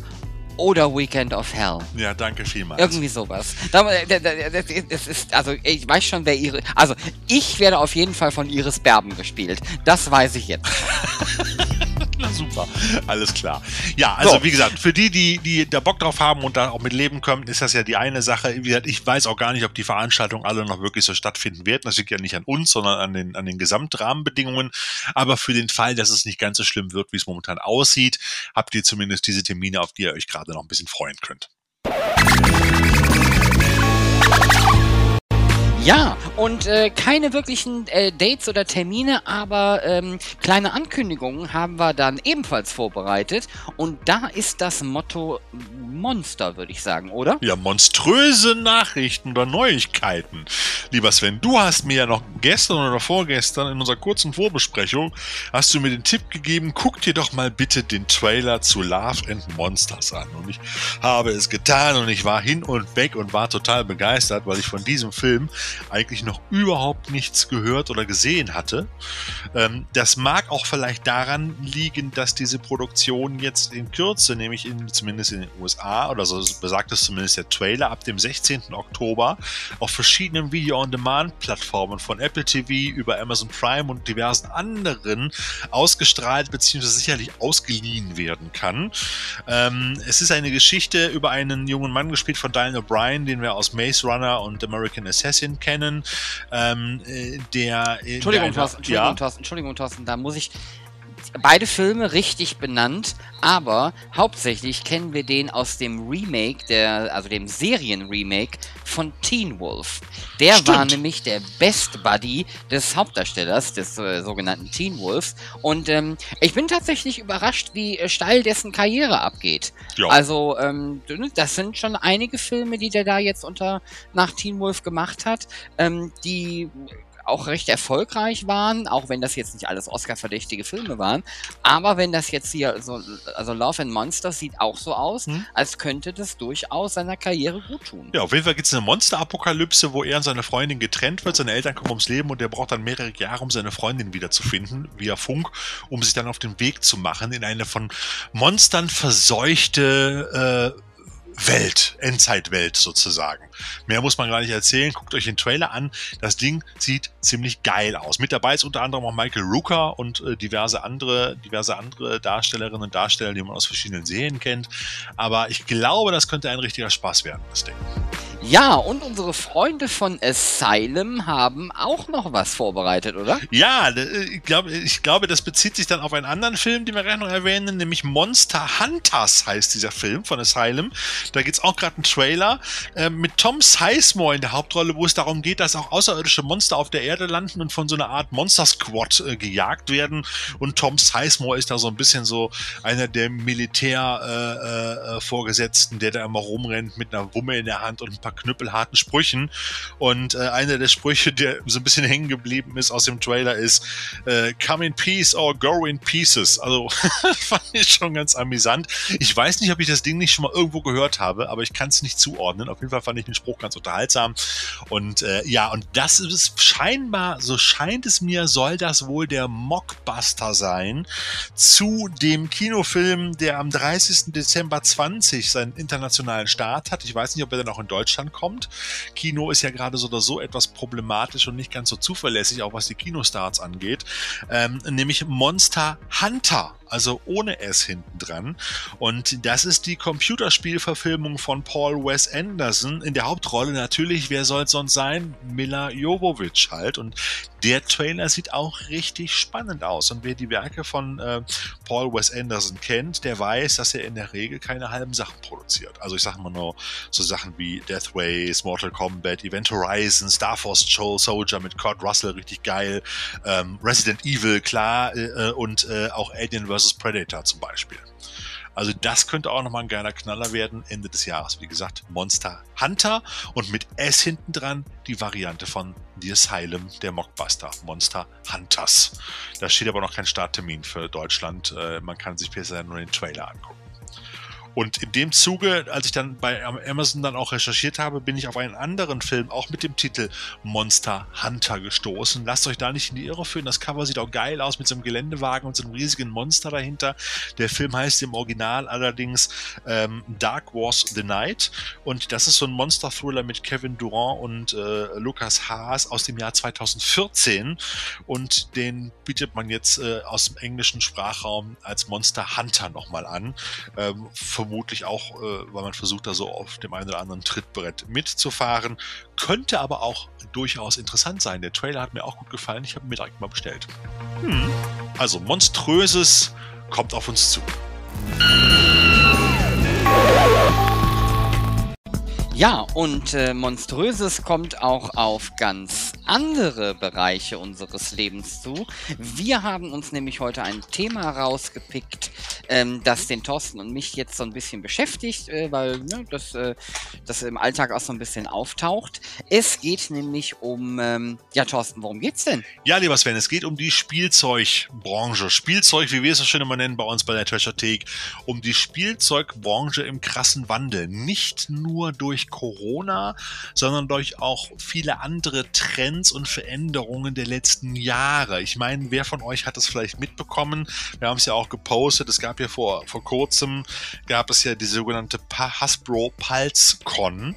oder Weekend of Hell. ja, danke vielmals. Irgendwie sowas. Da- da- da- Das das ist, also ich weiß schon, wer ihre. Also ich werde auf jeden Fall von Iris Berben gespielt. Das weiß ich jetzt. Super, alles klar. Ja, also So. wie gesagt, für die, die, die da Bock drauf haben und da auch mit leben können, ist das ja die eine Sache. Wie gesagt, ich weiß auch gar nicht, ob die Veranstaltungen alle noch wirklich so stattfinden werden. Das liegt ja nicht an uns, sondern an den, an den Gesamtrahmenbedingungen. Aber für den Fall, dass es nicht ganz so schlimm wird, wie es momentan aussieht, habt ihr zumindest diese Termine, auf die ihr euch gerade noch ein bisschen freuen könnt. Ja, und äh, keine wirklichen äh, Dates oder Termine, aber ähm, kleine Ankündigungen haben wir dann ebenfalls vorbereitet. Und da ist das Motto Monster, würde ich sagen, oder? Ja, monströse Nachrichten oder Neuigkeiten. Lieber Sven, du hast mir ja noch gestern oder vorgestern in unserer kurzen Vorbesprechung, hast du mir den Tipp gegeben, guck dir doch mal bitte den Trailer zu Love and Monsters an. Und ich habe es getan und ich war hin und weg und war total begeistert, weil ich von diesem Film eigentlich noch überhaupt nichts gehört oder gesehen hatte. Ähm, das mag auch vielleicht daran liegen, dass diese Produktion jetzt in Kürze, nämlich in, zumindest in den USA, oder so besagt es zumindest der Trailer, ab dem 16. Oktober auf verschiedenen Video-on-Demand-Plattformen von Apple TV über Amazon Prime und diversen anderen ausgestrahlt bzw. sicherlich ausgeliehen werden kann. Ähm, es ist eine Geschichte über einen jungen Mann gespielt von Daniel O'Brien, den wir aus Maze Runner und American Assassin kennen, ähm, äh, der... Entschuldigung, der Thorsten, Entschuldigung, ja, Thorsten, Entschuldigung, Thorsten, da muss ich beide Filme richtig benannt, aber hauptsächlich kennen wir den aus dem Remake, der, also dem Serien-Remake von Teen Wolf. Der Stimmt. war nämlich der Best Buddy des Hauptdarstellers, des äh, sogenannten Teen Wolves. Und ähm, ich bin tatsächlich überrascht, wie äh, steil dessen Karriere abgeht. Ja. Also, ähm, das sind schon einige Filme, die der da jetzt unter nach Teen Wolf gemacht hat, ähm, die auch recht erfolgreich waren, auch wenn das jetzt nicht alles Oscar-verdächtige Filme waren. Aber wenn das jetzt hier so, also Love and Monsters sieht auch so aus, Hm. als könnte das durchaus seiner Karriere gut tun. Ja, auf jeden Fall gibt es eine Monsterapokalypse, wo er und seine Freundin getrennt wird. Seine Eltern kommen ums Leben und er braucht dann mehrere Jahre, um seine Freundin wiederzufinden, via Funk, um sich dann auf den Weg zu machen in eine von Monstern verseuchte äh, Welt, Endzeitwelt sozusagen. Mehr muss man gar nicht erzählen. Guckt euch den Trailer an. Das Ding sieht ziemlich geil aus. Mit dabei ist unter anderem auch Michael Rooker und äh, diverse andere, diverse andere Darstellerinnen und Darsteller, die man aus verschiedenen Serien kennt. Aber ich glaube, das könnte ein richtiger Spaß werden, das Ding. Ja, und unsere Freunde von Asylum haben auch noch was vorbereitet, oder? Ja, äh, ich glaube, ich glaube, das bezieht sich dann auf einen anderen Film, den wir gleich noch erwähnen, nämlich Monster Hunters heißt dieser Film von Asylum. Da gibt's auch gerade einen Trailer äh, mit Tom Sizemore in der Hauptrolle, wo es darum geht, dass auch außerirdische Monster auf der Erde landen und von so einer Art Monster Squad äh, gejagt werden. Und Tom Sizemore ist da so ein bisschen so einer der Militär-Vorgesetzten, äh, äh, Vorgesetzten, der da immer rumrennt mit einer Wumme in der Hand und ein paar knüppelharten Sprüchen. Und äh, einer der Sprüche, der so ein bisschen hängen geblieben ist aus dem Trailer, ist äh, Come in peace or go in pieces. Also fand ich schon ganz amüsant. Ich weiß nicht, ob ich das Ding nicht schon mal irgendwo gehört habe, aber ich kann es nicht zuordnen. Auf jeden Fall fand ich den Spruch ganz unterhaltsam. Und äh, ja, und das ist scheinbar, so scheint es mir, soll das wohl der Mockbuster sein zu dem Kinofilm, der am 30. Dezember 20 seinen internationalen Start hat. Ich weiß nicht, ob er dann auch in Deutschland kommt. Kino ist ja gerade so oder so etwas problematisch und nicht ganz so zuverlässig, auch was die Kinostarts angeht. Ähm, nämlich Monster Hunter also ohne S hinten dran. Und das ist die Computerspielverfilmung von Paul Wes Anderson. In der Hauptrolle natürlich, wer soll es sonst sein? Mila Jovovich halt. Und der Trailer sieht auch richtig spannend aus. Und wer die Werke von äh, Paul Wes Anderson kennt, der weiß, dass er in der Regel keine halben Sachen produziert. Also ich sage mal nur so Sachen wie Death Race, Mortal Kombat, Event Horizon, Star Force Soul Soldier mit Kurt Russell, richtig geil, ähm, Resident Evil, klar, äh, und äh, auch Alien vs. Predator zum Beispiel. Also das könnte auch nochmal ein geiler Knaller werden, Ende des Jahres. Wie gesagt, Monster Hunter und mit S hinten dran die Variante von The Asylum, der Mockbuster, Monster Hunters. Da steht aber noch kein Starttermin für Deutschland. Äh, man kann sich bisher nur den Trailer angucken. Und in dem Zuge, als ich dann bei Amazon dann auch recherchiert habe, bin ich auf einen anderen Film, auch mit dem Titel Monster Hunter gestoßen. Lasst euch da nicht in die Irre führen. Das Cover sieht auch geil aus mit so einem Geländewagen und so einem riesigen Monster dahinter. Der Film heißt im Original allerdings ähm, Dark Wars the Night. Und das ist so ein Monster-Thriller mit Kevin Durant und äh, Lukas Haas aus dem Jahr 2014. Und den bietet man jetzt äh, aus dem englischen Sprachraum als Monster Hunter nochmal an. Ähm, vermutlich auch, äh, weil man versucht, da so auf dem einen oder anderen Trittbrett mitzufahren. Könnte aber auch durchaus interessant sein. Der Trailer hat mir auch gut gefallen. Ich habe ihn mir direkt mal bestellt. Hm. Also Monströses kommt auf uns zu. Ja, und äh, Monströses kommt auch auf ganz andere Bereiche unseres Lebens zu. Wir haben uns nämlich heute ein Thema rausgepickt, ähm, das den Thorsten und mich jetzt so ein bisschen beschäftigt, äh, weil ne, das, äh, das im Alltag auch so ein bisschen auftaucht. Es geht nämlich um, ähm, ja Thorsten, worum geht's denn? Ja, lieber Sven, es geht um die Spielzeugbranche. Spielzeug, wie wir es so schön immer nennen bei uns bei der Take, um die Spielzeugbranche im krassen Wandel. Nicht nur durch Corona, sondern durch auch viele andere Trends und Veränderungen der letzten Jahre. Ich meine, wer von euch hat das vielleicht mitbekommen? Wir haben es ja auch gepostet. Es gab ja vor, vor kurzem, gab es ja die sogenannte Hasbro Pulse Con.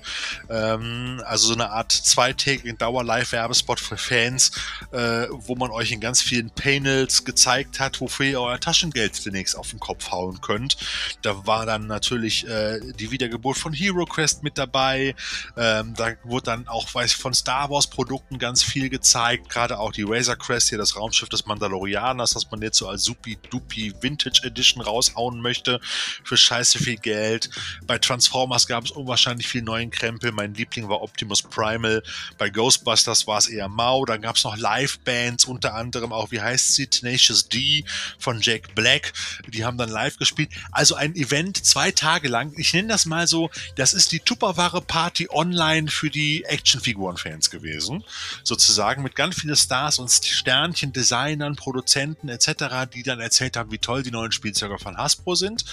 Ähm, also so eine Art zweitägigen Dauer-Live-Werbespot für Fans, äh, wo man euch in ganz vielen Panels gezeigt hat, wofür ihr euer Taschengeld demnächst auf den Kopf hauen könnt. Da war dann natürlich äh, die Wiedergeburt von Hero Quest mit dabei dabei. Ähm, da wurde dann auch weiß, von Star Wars Produkten ganz viel gezeigt, gerade auch die Razor Crest hier, das Raumschiff des Mandalorianers, das man jetzt so als Supi-Dupi Vintage Edition raushauen möchte für scheiße viel Geld. Bei Transformers gab es unwahrscheinlich viel neuen Krempel. Mein Liebling war Optimus Primal. Bei Ghostbusters war es eher mau. Dann gab es noch Live-Bands, unter anderem auch, wie heißt sie, Tenacious D von Jack Black. Die haben dann live gespielt. Also ein Event zwei Tage lang. Ich nenne das mal so, das ist die Tupperware Party online für die Actionfiguren-Fans gewesen. Sozusagen mit ganz vielen Stars und Sternchen, Designern, Produzenten etc., die dann erzählt haben, wie toll die neuen Spielzeuge von Hasbro sind.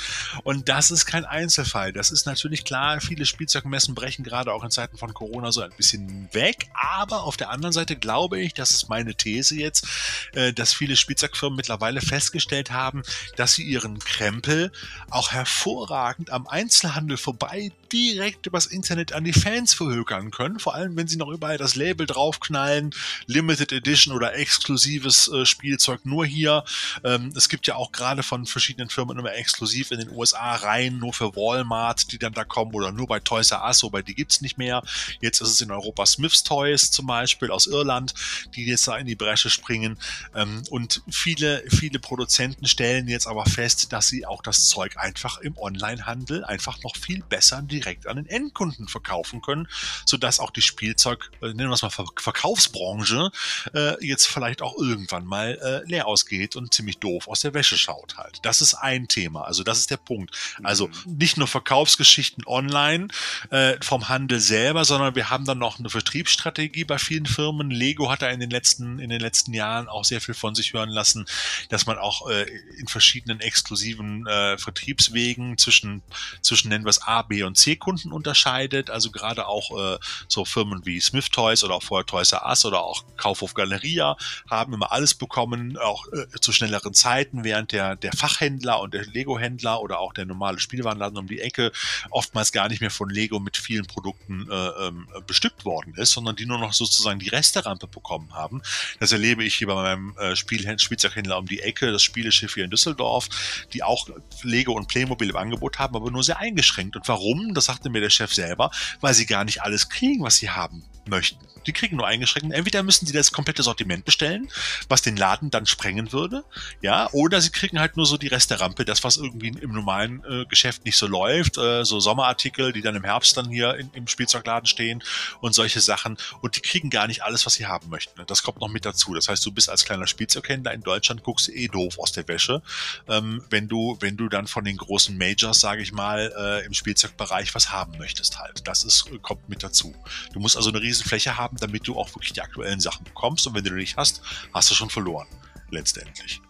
Und das ist kein Einzelfall. Das ist natürlich klar, viele Spielzeugmessen brechen gerade auch in Zeiten von Corona so ein bisschen weg. Aber auf der anderen Seite glaube ich, das ist meine These jetzt, äh, dass viele Spielzeugfirmen mittlerweile festgestellt haben, dass sie ihren Krempel auch hervorragend am Einzelhandel vorbei direkt übers Internet an die Fans verhökern können. Vor allem, wenn sie noch überall das Label draufknallen, Limited Edition oder exklusives äh, Spielzeug nur hier. Ähm, es gibt ja auch gerade von verschiedenen Firmen immer exklusiv in den USA rein, nur für Walmart, die dann da kommen oder nur bei Toys R Us, wobei die gibt's nicht mehr. Jetzt ist es in Europa Smiths Toys zum Beispiel aus Irland, die jetzt da in die Bresche springen. Ähm, und viele, viele Produzenten stellen jetzt aber fest, dass sie auch das Zeug einfach im Onlinehandel einfach noch viel besser direkt an den Endkunden verkaufen können, sodass auch die Spielzeug, äh, nennen wir es mal Verkaufsbranche, äh, jetzt vielleicht auch irgendwann mal äh, leer ausgeht und ziemlich doof aus der Wäsche schaut halt. Das ist ein Thema. Also das ist der Punkt. Also mhm. nicht nur Verkaufsgeschichten online äh, vom Handel selber, sondern wir haben dann noch eine Vertriebsstrategie bei vielen Firmen. Lego hat da in den letzten in den letzten Jahren auch sehr viel von sich hören lassen, dass man auch äh, in verschiedenen exklusiven äh, Vertriebswegen zwischen zwischen nennen wir es A, B und C C-Kunden unterscheidet. Also gerade auch äh, so Firmen wie Smith Toys oder auch vorher Toys R oder auch Kaufhof Galeria haben immer alles bekommen, auch äh, zu schnelleren Zeiten, während der, der Fachhändler und der Lego-Händler oder auch der normale Spielwarenladen um die Ecke oftmals gar nicht mehr von Lego mit vielen Produkten äh, ähm, bestückt worden ist, sondern die nur noch sozusagen die Resterampe bekommen haben. Das erlebe ich hier bei meinem äh, Spiel Spielzeughändler um die Ecke, das Spieleschiff hier in Düsseldorf, die auch Lego und Playmobil im Angebot haben, aber nur sehr eingeschränkt. Und warum? Das sagte mir der Chef selber, weil sie gar nicht alles kriegen, was sie haben möchten. Die kriegen nur eingeschränkt. Entweder müssen sie das komplette Sortiment bestellen, was den Laden dann sprengen würde, ja, oder sie kriegen halt nur so die Resterampe, das, was irgendwie im normalen äh, Geschäft nicht so läuft, äh, so Sommerartikel, die dann im Herbst dann hier in, im Spielzeugladen stehen und solche Sachen. Und die kriegen gar nicht alles, was sie haben möchten. Das kommt noch mit dazu. Das heißt, du bist als kleiner Spielzeughändler in Deutschland, guckst eh doof aus der Wäsche, ähm, wenn du, wenn du dann von den großen Majors, sage ich mal, äh, im Spielzeugbereich was haben möchtest halt. Das ist, kommt mit dazu. Du musst also eine riesen Fläche haben, damit du auch wirklich die aktuellen Sachen bekommst. Und wenn du die nicht hast, hast du schon verloren. Letztendlich.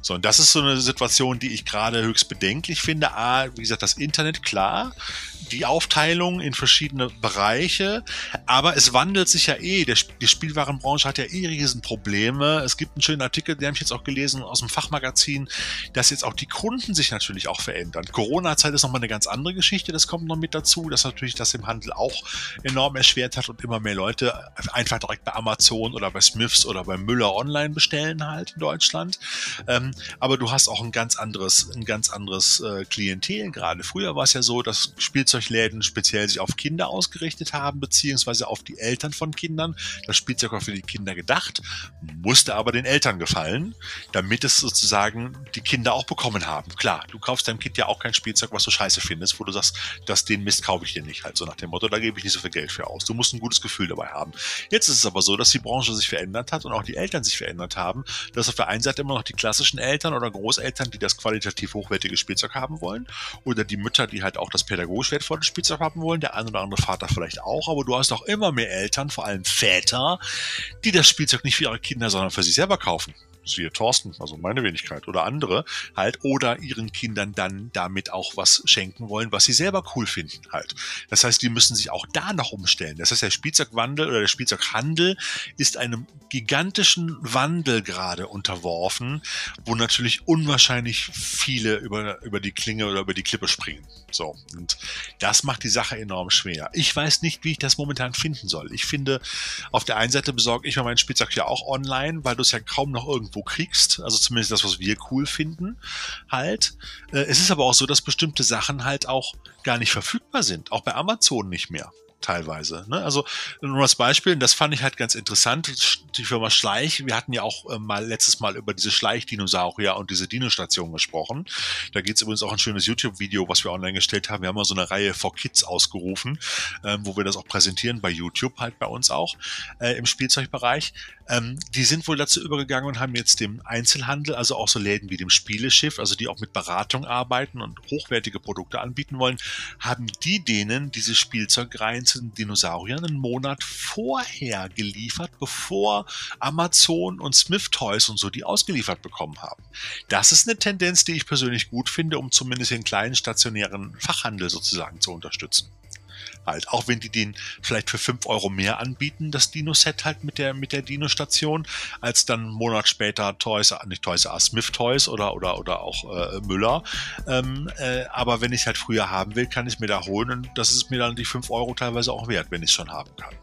So, und das ist so eine Situation, die ich gerade höchst bedenklich finde. A, wie gesagt, das Internet, klar, die Aufteilung in verschiedene Bereiche, aber es wandelt sich ja eh. Der, die Spielwarenbranche hat ja eh Riesenprobleme. Es gibt einen schönen Artikel, den habe ich jetzt auch gelesen aus dem Fachmagazin, dass jetzt auch die Kunden sich natürlich auch verändern. Corona-Zeit ist nochmal eine ganz andere Geschichte, das kommt noch mit dazu, dass natürlich das im Handel auch enorm erschwert hat und immer mehr Leute einfach direkt bei Amazon oder bei Smiths oder bei Müller online bestellen halt in Deutschland. Ähm, aber du hast auch ein ganz anderes, ein ganz anderes äh, Klientel gerade. Früher war es ja so, dass Spielzeug Spielzeugläden speziell sich auf Kinder ausgerichtet haben, beziehungsweise auf die Eltern von Kindern. Das Spielzeug war für die Kinder gedacht, musste aber den Eltern gefallen, damit es sozusagen die Kinder auch bekommen haben. Klar, du kaufst deinem Kind ja auch kein Spielzeug, was du scheiße findest, wo du sagst, das den Mist kaufe ich dir nicht. Halt so nach dem Motto, da gebe ich nicht so viel Geld für aus. Du musst ein gutes Gefühl dabei haben. Jetzt ist es aber so, dass die Branche sich verändert hat und auch die Eltern sich verändert haben, dass auf der einen Seite immer noch die klassischen Eltern oder Großeltern, die das qualitativ hochwertige Spielzeug haben wollen, oder die Mütter, die halt auch das pädagogisch wertvolle Spielzeug haben wollen, der ein oder andere Vater vielleicht auch, aber du hast auch immer mehr Eltern, vor allem Väter, die das Spielzeug nicht für ihre Kinder, sondern für sich selber kaufen siehe Thorsten, also meine Wenigkeit oder andere halt, oder ihren Kindern dann damit auch was schenken wollen, was sie selber cool finden halt. Das heißt, die müssen sich auch da noch umstellen. Das heißt, der Spielzeugwandel oder der Spielzeughandel ist einem gigantischen Wandel gerade unterworfen, wo natürlich unwahrscheinlich viele über, über die Klinge oder über die Klippe springen. So. Und das macht die Sache enorm schwer. Ich weiß nicht, wie ich das momentan finden soll. Ich finde, auf der einen Seite besorge ich mir mein Spielzeug ja auch online, weil du es ja kaum noch irgendwo irgendwo kriegst. Also zumindest das, was wir cool finden, halt. Äh, es ist aber auch so, dass bestimmte Sachen halt auch gar nicht verfügbar sind. Auch bei Amazon nicht mehr teilweise. Ne? Also nur als Beispiel, das fand ich halt ganz interessant, die Firma Schleich, wir hatten ja auch äh, mal letztes Mal über diese Schleichdinosaurier und diese Dino-Station gesprochen. Da gibt es übrigens auch ein schönes YouTube-Video, was wir online gestellt haben. Wir haben mal so eine Reihe for Kids ausgerufen, äh, wo wir das auch präsentieren bei YouTube, halt bei uns auch äh, im Spielzeugbereich. Ähm, die sind wohl dazu übergegangen und haben jetzt dem Einzelhandel, also auch so Läden wie dem Spieleschiff, also die auch mit Beratung arbeiten und hochwertige Produkte anbieten wollen, haben die denen diese Spielzeugreihen zu den Dinosauriern einen Monat vorher geliefert, bevor Amazon und Smith Toys und so die ausgeliefert bekommen haben. Das ist eine Tendenz, die ich persönlich gut finde, um zumindest den kleinen stationären Fachhandel sozusagen zu unterstützen halt. Auch wenn die den vielleicht für fünf Euro mehr anbieten, das Dino-Set halt mit der, mit der Dino-Station, als dann einen Monat später Toys, nicht Toys R Smith Toys oder, oder, oder auch äh, Müller. Ähm, äh, aber wenn ich halt früher haben will, kann ich mir da holen und das ist mir dann die fünf Euro teilweise auch wert, wenn ich es schon haben kann.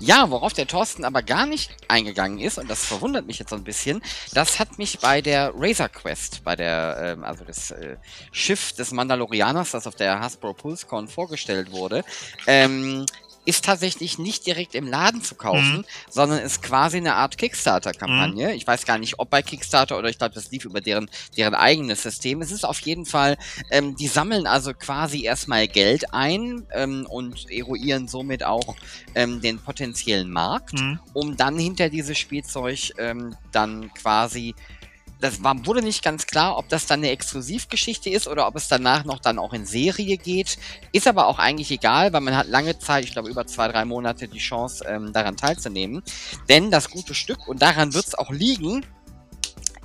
Ja, worauf der Thorsten aber gar nicht eingegangen ist, und das verwundert mich jetzt so ein bisschen, das hat mich bei der Razor Quest, bei der, ähm, also das äh, Schiff des Mandalorianers, das auf der Hasbro PulseCon vorgestellt wurde, ähm, ist tatsächlich nicht direkt im Laden zu kaufen, mhm. sondern ist quasi eine Art Kickstarter-Kampagne. Mhm. Ich weiß gar nicht, ob bei Kickstarter oder ich glaube, das lief über deren, deren eigenes System. Es ist auf jeden Fall, ähm, die sammeln also quasi erstmal Geld ein ähm, und eruieren somit auch ähm, den potenziellen Markt, mhm. um dann hinter dieses Spielzeug ähm, dann quasi das war, wurde nicht ganz klar, ob das dann eine Exklusivgeschichte ist oder ob es danach noch dann auch in Serie geht. Ist aber auch eigentlich egal, weil man hat lange Zeit, ich glaube über zwei, drei Monate, die Chance, ähm, daran teilzunehmen. Denn das gute Stück, und daran wird es auch liegen,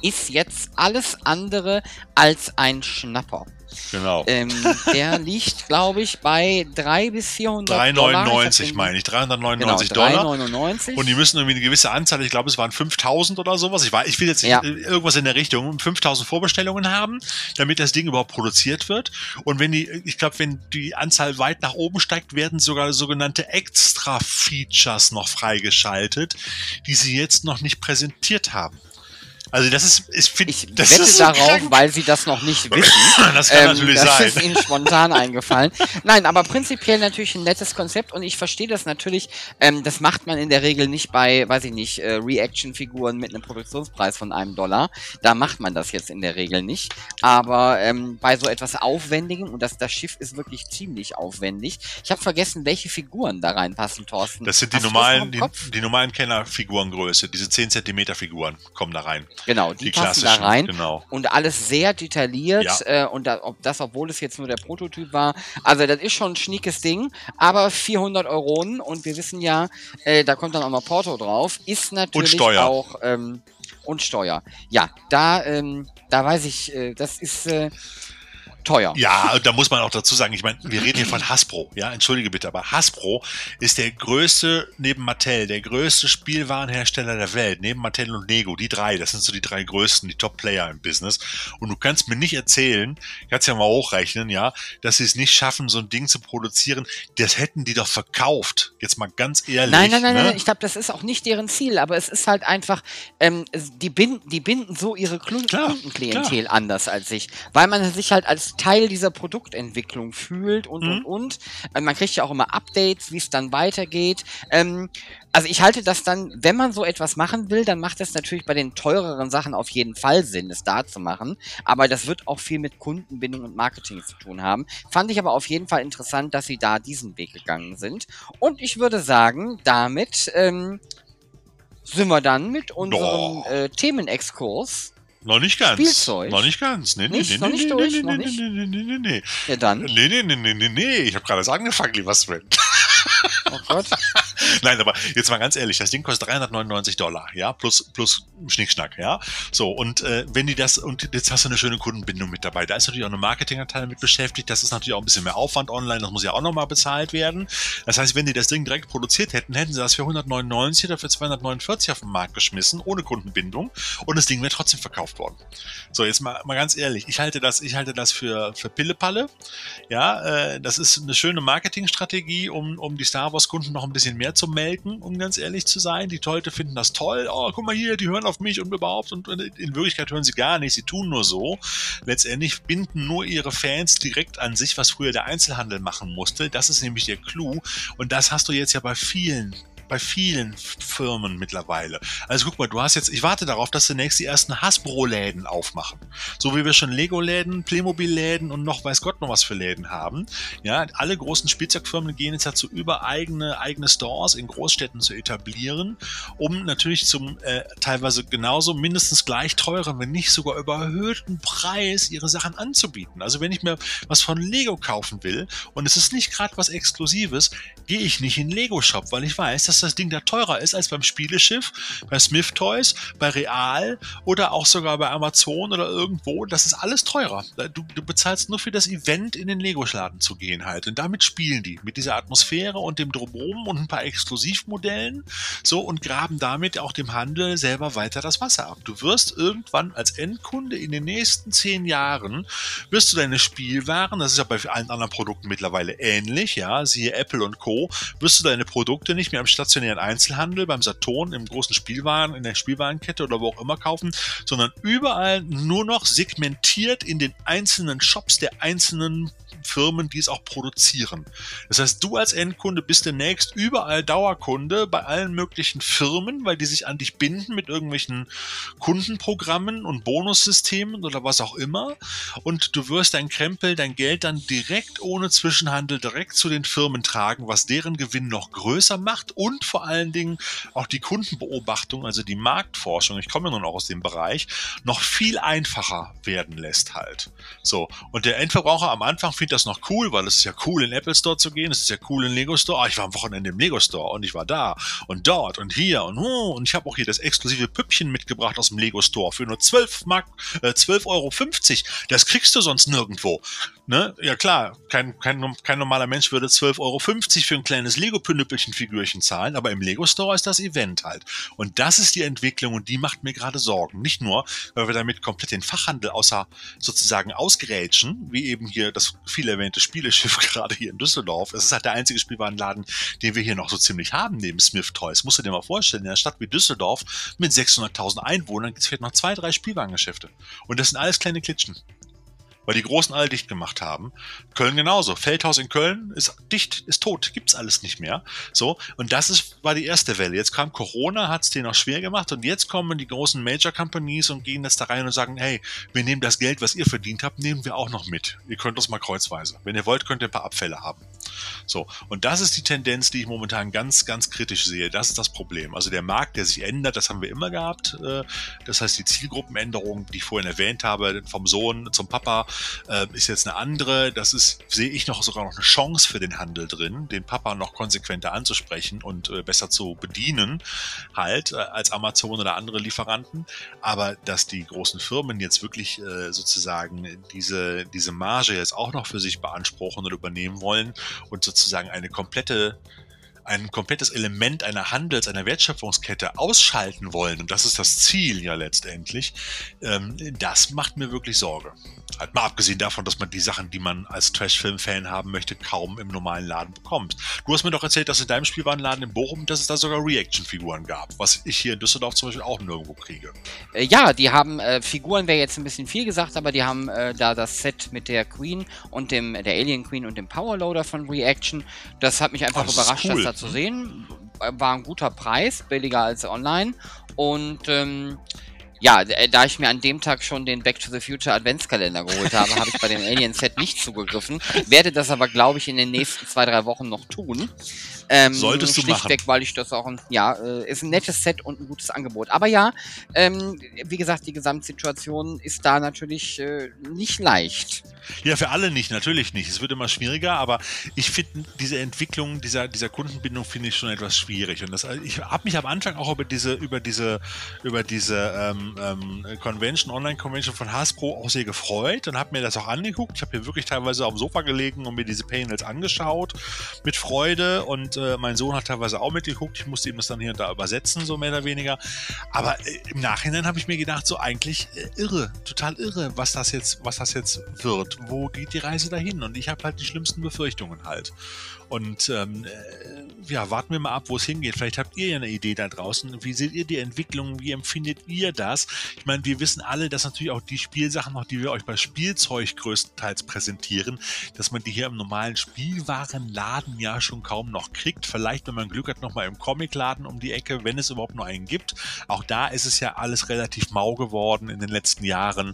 ist jetzt alles andere als ein Schnapper. Genau. Ähm, der liegt, glaube ich, bei 3 bis 400 3,99 meine ich. 399 genau, Dollar. 3,99. Und die müssen irgendwie eine gewisse Anzahl, ich glaube, es waren 5000 oder sowas. Ich, war, ich will jetzt ja. irgendwas in der Richtung, 5000 Vorbestellungen haben, damit das Ding überhaupt produziert wird. Und wenn die, ich glaube, wenn die Anzahl weit nach oben steigt, werden sogar sogenannte Extra-Features noch freigeschaltet, die sie jetzt noch nicht präsentiert haben. Also das ist, ich finde, ich das wette ist so darauf, krank. weil sie das noch nicht wissen. das kann ähm, natürlich das sein. Das ist ihnen spontan eingefallen. Nein, aber prinzipiell natürlich ein nettes Konzept und ich verstehe das natürlich. Ähm, das macht man in der Regel nicht bei, weiß ich nicht, äh, Reaction-Figuren mit einem Produktionspreis von einem Dollar. Da macht man das jetzt in der Regel nicht. Aber ähm, bei so etwas Aufwendigem und das, das Schiff ist wirklich ziemlich aufwendig. Ich habe vergessen, welche Figuren da reinpassen, Thorsten. Das sind die Hast normalen, die, die normalen Kennerfigurengröße. Diese 10 Zentimeter Figuren kommen da rein. Genau, die, die passen da rein. Genau. Und alles sehr detailliert. Ja. Äh, und da, ob das, obwohl es jetzt nur der Prototyp war. Also, das ist schon ein schniekes Ding. Aber 400 Euronen. Und wir wissen ja, äh, da kommt dann auch noch Porto drauf. Ist natürlich auch. Ähm, und Steuer. Ja, da, ähm, da weiß ich, äh, das ist. Äh, teuer. Ja, da muss man auch dazu sagen, ich meine, wir reden hier von Hasbro, ja, entschuldige bitte, aber Hasbro ist der größte, neben Mattel, der größte Spielwarenhersteller der Welt, neben Mattel und Lego, die drei, das sind so die drei größten, die Top-Player im Business. Und du kannst mir nicht erzählen, kannst ja mal hochrechnen, ja, dass sie es nicht schaffen, so ein Ding zu produzieren, das hätten die doch verkauft. Jetzt mal ganz ehrlich. Nein, nein, nein, ne? nein, ich glaube, das ist auch nicht deren Ziel, aber es ist halt einfach, ähm, die, binden, die binden so ihre Kundenklientel anders als sich, weil man sich halt als Teil dieser Produktentwicklung fühlt und, mhm. und, und. Also man kriegt ja auch immer Updates, wie es dann weitergeht. Ähm, also ich halte das dann, wenn man so etwas machen will, dann macht es natürlich bei den teureren Sachen auf jeden Fall Sinn, es da zu machen. Aber das wird auch viel mit Kundenbindung und Marketing zu tun haben. Fand ich aber auf jeden Fall interessant, dass sie da diesen Weg gegangen sind. Und ich würde sagen, damit ähm, sind wir dann mit unserem äh, Themenexkurs noch nicht ganz. Spielzeug. Noch nicht ganz. Nee, nee, nicht? nee, nee, durch? Nee, nee, nee, nee, nee, nee. Ja, dann. Nee, nee, nee, nee, nee, nee. Ich habe gerade erst angefangen, lieber Sven. Oh Gott. Nein, aber jetzt mal ganz ehrlich, das Ding kostet 399 Dollar, ja, plus, plus Schnickschnack, ja. So, und äh, wenn die das, und jetzt hast du eine schöne Kundenbindung mit dabei, da ist natürlich auch eine Marketingabteilung mit beschäftigt, das ist natürlich auch ein bisschen mehr Aufwand online, das muss ja auch nochmal bezahlt werden. Das heißt, wenn die das Ding direkt produziert hätten, hätten sie das für 199 oder für 249 auf den Markt geschmissen, ohne Kundenbindung, und das Ding wäre trotzdem verkauft worden. So, jetzt mal, mal ganz ehrlich, ich halte das, ich halte das für, für Pillepalle, ja, äh, das ist eine schöne Marketingstrategie, um, um die Star Wars Kunden noch ein bisschen mehr zu melken, um ganz ehrlich zu sein. Die Leute finden das toll. Oh, guck mal hier, die hören auf mich und überhaupt. Und in Wirklichkeit hören sie gar nicht. Sie tun nur so. Letztendlich binden nur ihre Fans direkt an sich, was früher der Einzelhandel machen musste. Das ist nämlich der Clou. Und das hast du jetzt ja bei vielen bei vielen Firmen mittlerweile. Also guck mal, du hast jetzt, ich warte darauf, dass zunächst die ersten Hasbro-Läden aufmachen. So wie wir schon Lego-Läden, Playmobil-Läden und noch weiß Gott noch was für Läden haben. Ja, alle großen Spielzeugfirmen gehen jetzt dazu über, eigene, eigene Stores in Großstädten zu etablieren, um natürlich zum äh, teilweise genauso mindestens gleich teuren, wenn nicht sogar überhöhten Preis ihre Sachen anzubieten. Also wenn ich mir was von Lego kaufen will und es ist nicht gerade was Exklusives, gehe ich nicht in Lego-Shop, weil ich weiß, dass dass das Ding da teurer ist als beim Spieleschiff, bei Smith Toys, bei Real oder auch sogar bei Amazon oder irgendwo. Das ist alles teurer. Du, du bezahlst nur für das Event in den Lego-Laden zu gehen halt. Und damit spielen die. Mit dieser Atmosphäre und dem Drumherum und ein paar Exklusivmodellen. So und graben damit auch dem Handel selber weiter das Wasser ab. Du wirst irgendwann als Endkunde in den nächsten zehn Jahren wirst du deine Spielwaren, das ist ja bei allen anderen Produkten mittlerweile ähnlich, ja, siehe Apple und Co., wirst du deine Produkte nicht mehr am Stadt stationären Einzelhandel, beim Saturn, im großen Spielwaren, in der Spielwarenkette oder wo auch immer kaufen, sondern überall nur noch segmentiert in den einzelnen Shops der einzelnen Firmen, die es auch produzieren. Das heißt, du als Endkunde bist demnächst überall Dauerkunde bei allen möglichen Firmen, weil die sich an dich binden mit irgendwelchen Kundenprogrammen und Bonussystemen oder was auch immer. Und du wirst dein Krempel, dein Geld dann direkt ohne Zwischenhandel direkt zu den Firmen tragen, was deren Gewinn noch größer macht und vor allen Dingen auch die Kundenbeobachtung, also die Marktforschung, ich komme ja nun auch aus dem Bereich, noch viel einfacher werden lässt halt. So. Und der Endverbraucher am Anfang findet das noch cool, weil es ist ja cool, in Apple Store zu gehen, es ist ja cool, in Lego Store. Ah, ich war am Wochenende im Lego Store und ich war da und dort und hier und oh, und ich habe auch hier das exklusive Püppchen mitgebracht aus dem Lego Store für nur 12 Mark, äh, 12,50 Euro. Das kriegst du sonst nirgendwo. Ne? Ja klar, kein, kein, kein normaler Mensch würde 12,50 Euro für ein kleines Lego-Pünüppelchen-Figürchen zahlen, aber im Lego Store ist das Event halt. Und das ist die Entwicklung und die macht mir gerade Sorgen. Nicht nur, weil wir damit komplett den Fachhandel außer sozusagen ausgerätschen, wie eben hier das viel erwähnte Spieleschiff gerade hier in Düsseldorf. Es ist halt der einzige Spielwarenladen, den wir hier noch so ziemlich haben, neben Smith Toys. Musst du dir mal vorstellen, in einer Stadt wie Düsseldorf mit 600.000 Einwohnern gibt es vielleicht noch zwei, drei Spielwarengeschäfte. Und das sind alles kleine Klitschen weil die Großen alle dicht gemacht haben. Köln genauso. Feldhaus in Köln ist dicht, ist tot, gibt's alles nicht mehr. So, und das ist, war die erste Welle. Jetzt kam Corona, hat's denen auch schwer gemacht und jetzt kommen die großen Major Companies und gehen jetzt da rein und sagen, hey, wir nehmen das Geld, was ihr verdient habt, nehmen wir auch noch mit. Ihr könnt das mal kreuzweise. Wenn ihr wollt, könnt ihr ein paar Abfälle haben. So, und das ist die Tendenz, die ich momentan ganz, ganz kritisch sehe. Das ist das Problem. Also der Markt, der sich ändert, das haben wir immer gehabt. Äh, das heißt, die Zielgruppenänderung, die ich vorhin erwähnt habe, vom Sohn zum Papa, äh, ist jetzt eine andere. Das ist, sehe ich noch sogar noch eine Chance für den Handel drin, den Papa noch konsequenter anzusprechen und äh, besser zu bedienen, halt, als Amazon oder andere Lieferanten. Aber dass die großen Firmen jetzt wirklich sozusagen diese, diese Marge jetzt auch noch für sich beanspruchen oder übernehmen wollen und sozusagen eine komplette ein komplettes Element einer Handels-, einer Wertschöpfungskette ausschalten wollen, und das ist das Ziel ja letztendlich, ähm, das macht mir wirklich Sorge. Halt mal abgesehen davon, dass man die Sachen, die man als Trash-Film-Fan haben möchte, kaum im normalen Laden bekommt. Du hast mir doch erzählt, dass in deinem Spielwarenladen in Bochum, dass es da sogar Reaction-Figuren gab, was ich hier in Düsseldorf zum Beispiel auch nirgendwo kriege. Äh, ja, die haben, äh, Figuren wäre jetzt ein bisschen viel gesagt, aber die haben äh, da das Set mit der Queen und dem, der Alien Queen und dem Powerloader von Reaction. Das hat mich einfach oh, überrascht, cool. dass da zu sehen. War ein guter Preis, billiger als online. Und ähm, ja, äh, da ich mir an dem Tag schon den Back to the Future Adventskalender geholt habe, habe ich bei dem Alien Set nicht zugegriffen. Werde das aber, glaube ich, in den nächsten zwei, drei Wochen noch tun. Ähm, Solltest du schlichtweg, machen. weil ich das auch ein, ja, äh, ist ein nettes Set und ein gutes Angebot. Aber ja, ähm, wie gesagt, die Gesamtsituation ist da natürlich äh, nicht leicht. Ja, für alle nicht, natürlich nicht. Es wird immer schwieriger, aber ich finde diese Entwicklung dieser, dieser Kundenbindung finde ich schon etwas schwierig. Und das, ich habe mich am Anfang auch über diese, über diese, über diese ähm, ähm, Convention, Online-Convention von Hasbro auch sehr gefreut und habe mir das auch angeguckt. Ich habe hier wirklich teilweise auf dem Sofa gelegen und mir diese Panels angeschaut mit Freude und äh, mein Sohn hat teilweise auch mitgeguckt. Ich musste ihm das dann hier und da übersetzen, so mehr oder weniger. Aber äh, im Nachhinein habe ich mir gedacht, so eigentlich äh, irre, total irre, was das jetzt, was das jetzt wird. Wo geht die Reise dahin? Und ich habe halt die schlimmsten Befürchtungen halt. Und ähm, äh, ja, warten wir mal ab, wo es hingeht. Vielleicht habt ihr ja eine Idee da draußen. Wie seht ihr die Entwicklung? Wie empfindet ihr das? Ich meine, wir wissen alle, dass natürlich auch die Spielsachen noch, die wir euch bei Spielzeug größtenteils präsentieren, dass man die hier im normalen Spielwarenladen ja schon kaum noch kriegt. Vielleicht, wenn man Glück hat, nochmal im Comicladen um die Ecke, wenn es überhaupt nur einen gibt. Auch da ist es ja alles relativ mau geworden in den letzten Jahren.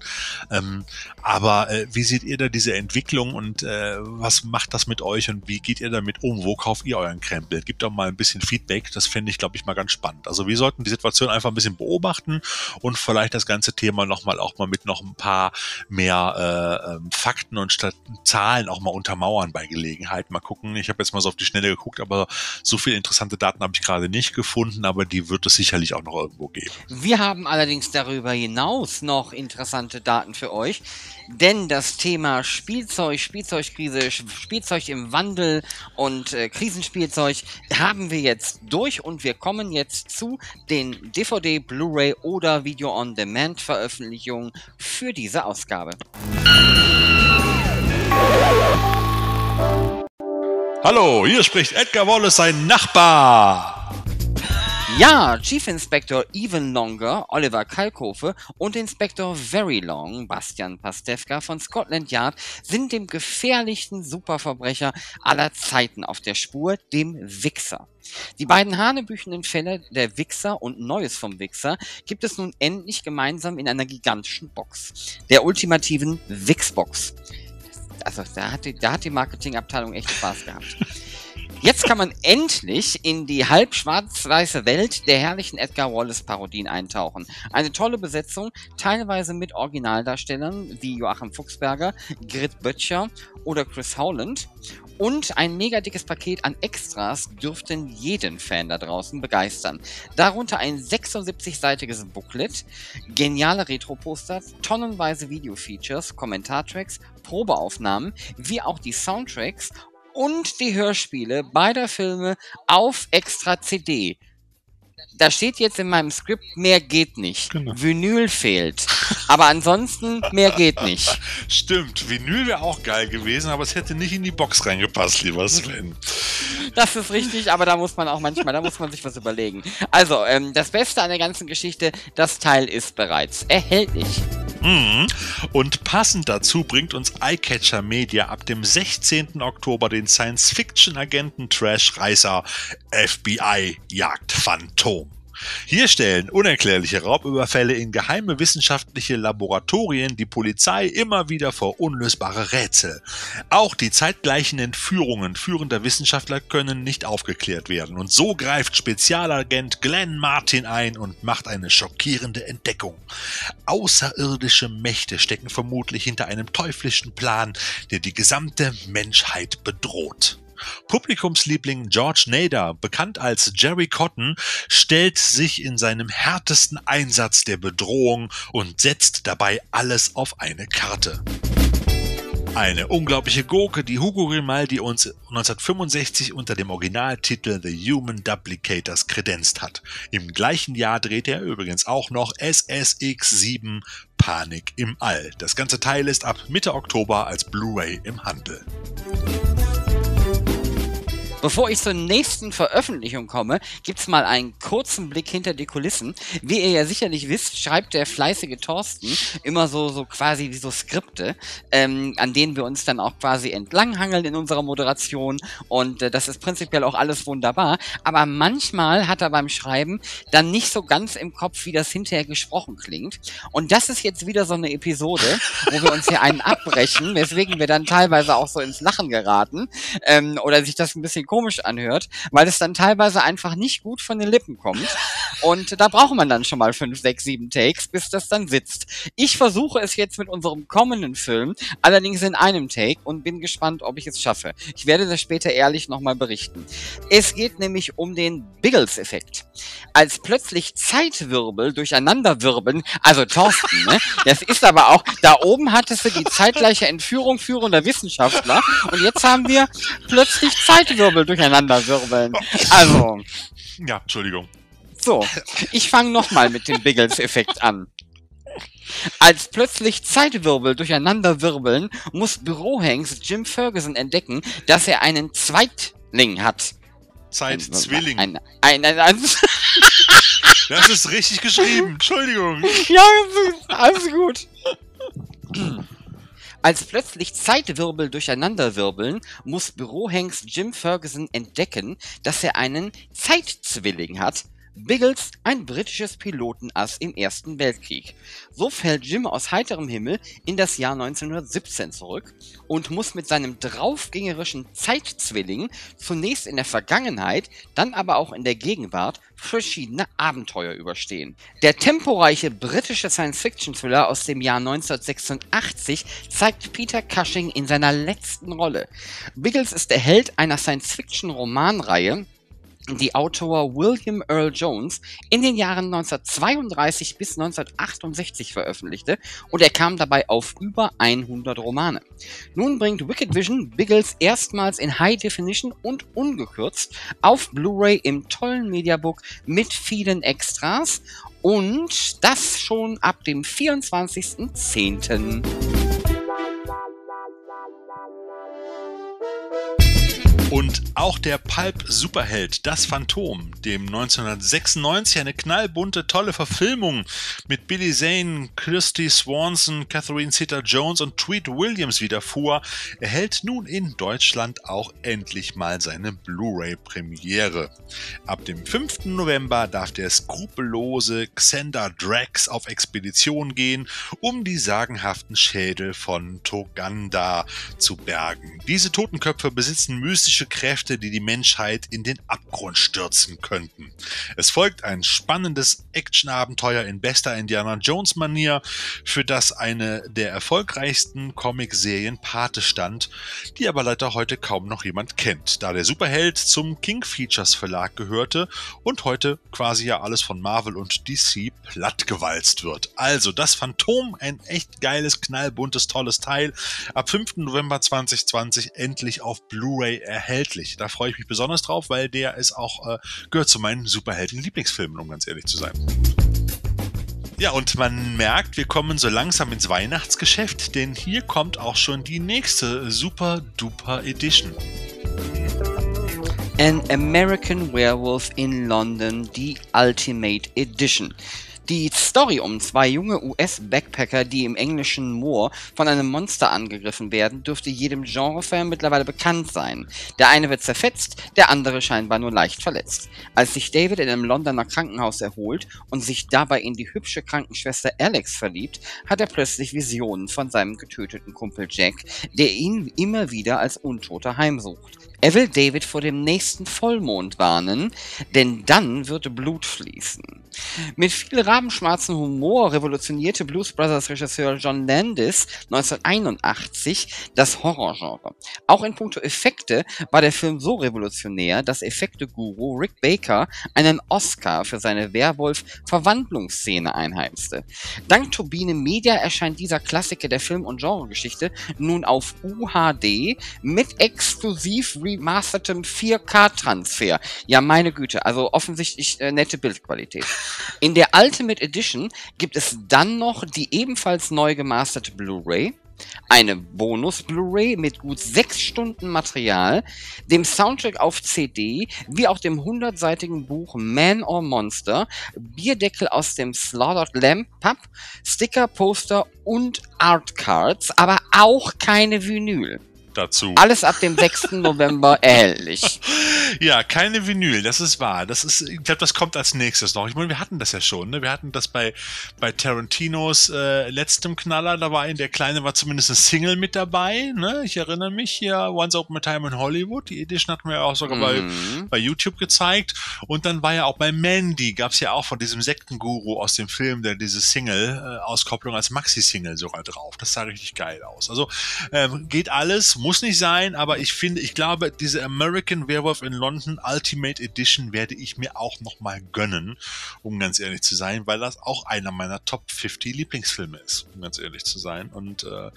Ähm, aber äh, wie seht ihr da diese Entwicklung und äh, was macht das mit euch und wie geht ihr damit um? Wo kauft ihr euren Krempel? Gibt doch mal ein bisschen Feedback. Das finde ich, glaube ich, mal ganz spannend. Also wir sollten die Situation einfach ein bisschen beobachten und vielleicht das ganze Thema nochmal auch mal mit noch ein paar mehr äh, ähm, Fakten und Stat Zahlen auch mal untermauern bei Gelegenheit. Mal gucken. Ich habe jetzt mal so auf die Schnelle geguckt, aber so viele interessante Daten habe ich gerade nicht gefunden, aber die wird es sicherlich auch noch irgendwo geben. Wir haben allerdings darüber hinaus noch interessante Daten für euch, denn das Thema Spielzeug, Spielzeugkrise, Spielzeug im Wandel und äh, Krisenspielzeug haben wir jetzt durch und wir kommen jetzt zu den DVD, Blu-ray oder Video-on-Demand-Veröffentlichungen für diese Ausgabe. Hallo, hier spricht Edgar Wallace, sein Nachbar. Ja, Chief Inspector Even Longer, Oliver Kalkofe und Inspector Very Long, Bastian Pastewka von Scotland Yard, sind dem gefährlichsten Superverbrecher aller Zeiten auf der Spur, dem Wichser. Die beiden hanebüchenden Fälle der Wichser und Neues vom Wichser gibt es nun endlich gemeinsam in einer gigantischen Box, der ultimativen Wixbox. Also da hat die, da hat die Marketingabteilung echt Spaß gehabt. Jetzt kann man endlich in die halb schwarz-weiße Welt der herrlichen Edgar Wallace-Parodien eintauchen. Eine tolle Besetzung, teilweise mit Originaldarstellern wie Joachim Fuchsberger, Grit Böttcher oder Chris Howland. Und ein mega dickes Paket an Extras dürften jeden Fan da draußen begeistern. Darunter ein 76-seitiges Booklet, geniale Retro-Poster, tonnenweise Video-Features, Kommentartracks, Probeaufnahmen, wie auch die Soundtracks und die Hörspiele beider Filme auf extra CD. Da steht jetzt in meinem Skript, mehr geht nicht. Genau. Vinyl fehlt. Aber ansonsten, mehr geht nicht. Stimmt, Vinyl wäre auch geil gewesen, aber es hätte nicht in die Box reingepasst, lieber Sven. Das ist richtig, aber da muss man auch manchmal, da muss man sich was überlegen. Also, ähm, das Beste an der ganzen Geschichte, das Teil ist bereits erhältlich. Mhm. Und passend dazu bringt uns Eyecatcher Media ab dem 16. Oktober den Science-Fiction-Agenten-Trash-Reißer FBI Jagd Phantom. Hier stellen unerklärliche Raubüberfälle in geheime wissenschaftliche Laboratorien die Polizei immer wieder vor unlösbare Rätsel. Auch die zeitgleichen Entführungen führender Wissenschaftler können nicht aufgeklärt werden. Und so greift Spezialagent Glenn Martin ein und macht eine schockierende Entdeckung. Außerirdische Mächte stecken vermutlich hinter einem teuflischen Plan, der die gesamte Menschheit bedroht. Publikumsliebling George Nader, bekannt als Jerry Cotton, stellt sich in seinem härtesten Einsatz der Bedrohung und setzt dabei alles auf eine Karte. Eine unglaubliche Gurke, die Hugo Grimaldi uns 1965 unter dem Originaltitel The Human Duplicators kredenzt hat. Im gleichen Jahr drehte er übrigens auch noch SSX7 Panik im All. Das ganze Teil ist ab Mitte Oktober als Blu-ray im Handel. Bevor ich zur nächsten Veröffentlichung komme, gibt's mal einen kurzen Blick hinter die Kulissen. Wie ihr ja sicherlich wisst, schreibt der fleißige Thorsten immer so, so quasi wie so Skripte, ähm, an denen wir uns dann auch quasi entlanghangeln in unserer Moderation. Und äh, das ist prinzipiell auch alles wunderbar. Aber manchmal hat er beim Schreiben dann nicht so ganz im Kopf, wie das hinterher gesprochen klingt. Und das ist jetzt wieder so eine Episode, wo wir uns hier einen abbrechen, weswegen wir dann teilweise auch so ins Lachen geraten ähm, oder sich das ein bisschen komisch anhört, weil es dann teilweise einfach nicht gut von den Lippen kommt. Und da braucht man dann schon mal fünf, sechs, sieben Takes, bis das dann sitzt. Ich versuche es jetzt mit unserem kommenden Film, allerdings in einem Take und bin gespannt, ob ich es schaffe. Ich werde das später ehrlich nochmal berichten. Es geht nämlich um den Biggles-Effekt. Als plötzlich Zeitwirbel durcheinanderwirbeln, also Thorsten, ne? Das ist aber auch, da oben hattest du die zeitgleiche Entführung führender Wissenschaftler und jetzt haben wir plötzlich Zeitwirbel durcheinander wirbeln. Also, Ja, Entschuldigung. so, ich fange nochmal mit dem Biggles-Effekt an. Als plötzlich Zeitwirbel durcheinander wirbeln, muss Bürohengst Jim Ferguson entdecken, dass er einen Zweit Zeitling hat. Zeitzwilling. Ein, ein, ein, ein, Das ist richtig geschrieben. Entschuldigung. ja, alles gut. Als plötzlich Zeitwirbel durcheinanderwirbeln, muss Bürohengst Jim Ferguson entdecken, dass er einen Zeitzwilling hat. Biggles, ein britisches Pilotenass im Ersten Weltkrieg. So fällt Jim aus heiterem Himmel in das Jahr 1917 zurück und muss mit seinem draufgängerischen Zeitzwilling zunächst in der Vergangenheit, dann aber auch in der Gegenwart verschiedene Abenteuer überstehen. Der temporeiche britische Science-Fiction-Thriller aus dem Jahr 1986 zeigt Peter Cushing in seiner letzten Rolle. Biggles ist der Held einer Science-Fiction-Romanreihe, die Autor William Earl Jones in den Jahren 1932 bis 1968 veröffentlichte und er kam dabei auf über 100 Romane. Nun bringt Wicked Vision Biggles erstmals in High Definition und ungekürzt auf Blu-ray im tollen Mediabook mit vielen Extras und das schon ab dem 24.10. Und auch der Pulp-Superheld, das Phantom, dem 1996 eine knallbunte, tolle Verfilmung mit Billy Zane, Christy Swanson, Catherine Zeta-Jones und Tweet Williams widerfuhr, erhält nun in Deutschland auch endlich mal seine Blu-ray-Premiere. Ab dem 5. November darf der skrupellose Xander Drax auf Expedition gehen, um die sagenhaften Schädel von Toganda zu bergen. Diese Totenköpfe besitzen mystische Kräfte, die die Menschheit in den Abgrund stürzen könnten. Es folgt ein spannendes Actionabenteuer in bester Indiana Jones Manier, für das eine der erfolgreichsten Comicserien Pate stand, die aber leider heute kaum noch jemand kennt, da der Superheld zum King Features Verlag gehörte und heute quasi ja alles von Marvel und DC plattgewalzt wird. Also das Phantom, ein echt geiles, knallbuntes, tolles Teil, ab 5. November 2020 endlich auf Blu-ray erhältlich. Da freue ich mich besonders drauf, weil der ist auch äh, gehört zu meinen Superhelden-Lieblingsfilmen, um ganz ehrlich zu sein. Ja, und man merkt, wir kommen so langsam ins Weihnachtsgeschäft, denn hier kommt auch schon die nächste Super Duper Edition. An American Werewolf in London, die Ultimate Edition. Die Story um zwei junge US-Backpacker, die im englischen Moor von einem Monster angegriffen werden, dürfte jedem Genrefan mittlerweile bekannt sein. Der eine wird zerfetzt, der andere scheinbar nur leicht verletzt. Als sich David in einem Londoner Krankenhaus erholt und sich dabei in die hübsche Krankenschwester Alex verliebt, hat er plötzlich Visionen von seinem getöteten Kumpel Jack, der ihn immer wieder als Untoter heimsucht. Er will David vor dem nächsten Vollmond warnen, denn dann wird Blut fließen. Mit viel rabenschwarzen Humor revolutionierte Blues Brothers Regisseur John Landis 1981 das Horrorgenre. Auch in puncto Effekte war der Film so revolutionär, dass Effekte-Guru Rick Baker einen Oscar für seine Werwolf-Verwandlungsszene einheimste. Dank Turbine Media erscheint dieser Klassiker der Film- und Genregeschichte nun auf UHD mit exklusiv remastertem 4K-Transfer. Ja, meine Güte, also offensichtlich äh, nette Bildqualität. In der Ultimate Edition gibt es dann noch die ebenfalls neu gemasterte Blu-ray, eine Bonus-Blu-ray mit gut sechs Stunden Material, dem Soundtrack auf CD, wie auch dem 100-seitigen Buch Man or Monster, Bierdeckel aus dem Slaughtered Lamb Pub, Sticker, Poster und Artcards, aber auch keine Vinyl. Dazu. Alles ab dem 6. November erhältlich. Ja, keine Vinyl, das ist wahr. Das ist, ich glaube, das kommt als nächstes noch. Ich meine, wir hatten das ja schon, ne? Wir hatten das bei, bei Tarantinos äh, letztem Knaller, da war in der Kleine war zumindest ein Single mit dabei, ne? Ich erinnere mich hier, Once Open a Time in Hollywood, die Edition hatten wir ja auch sogar bei, Mhm. bei YouTube gezeigt. Und dann war ja auch bei Mandy, gab es ja auch von diesem Sektenguru aus dem Film, der diese Single-Auskopplung als Maxi-Single sogar drauf. Das sah richtig geil aus. Also ähm, geht alles, muss nicht sein, aber ich finde, ich glaube, diese American Werewolf in London Ultimate Edition werde ich mir auch nochmal gönnen, um ganz ehrlich zu sein, weil das auch einer meiner Top 50 Lieblingsfilme ist, um ganz ehrlich zu sein. Und äh,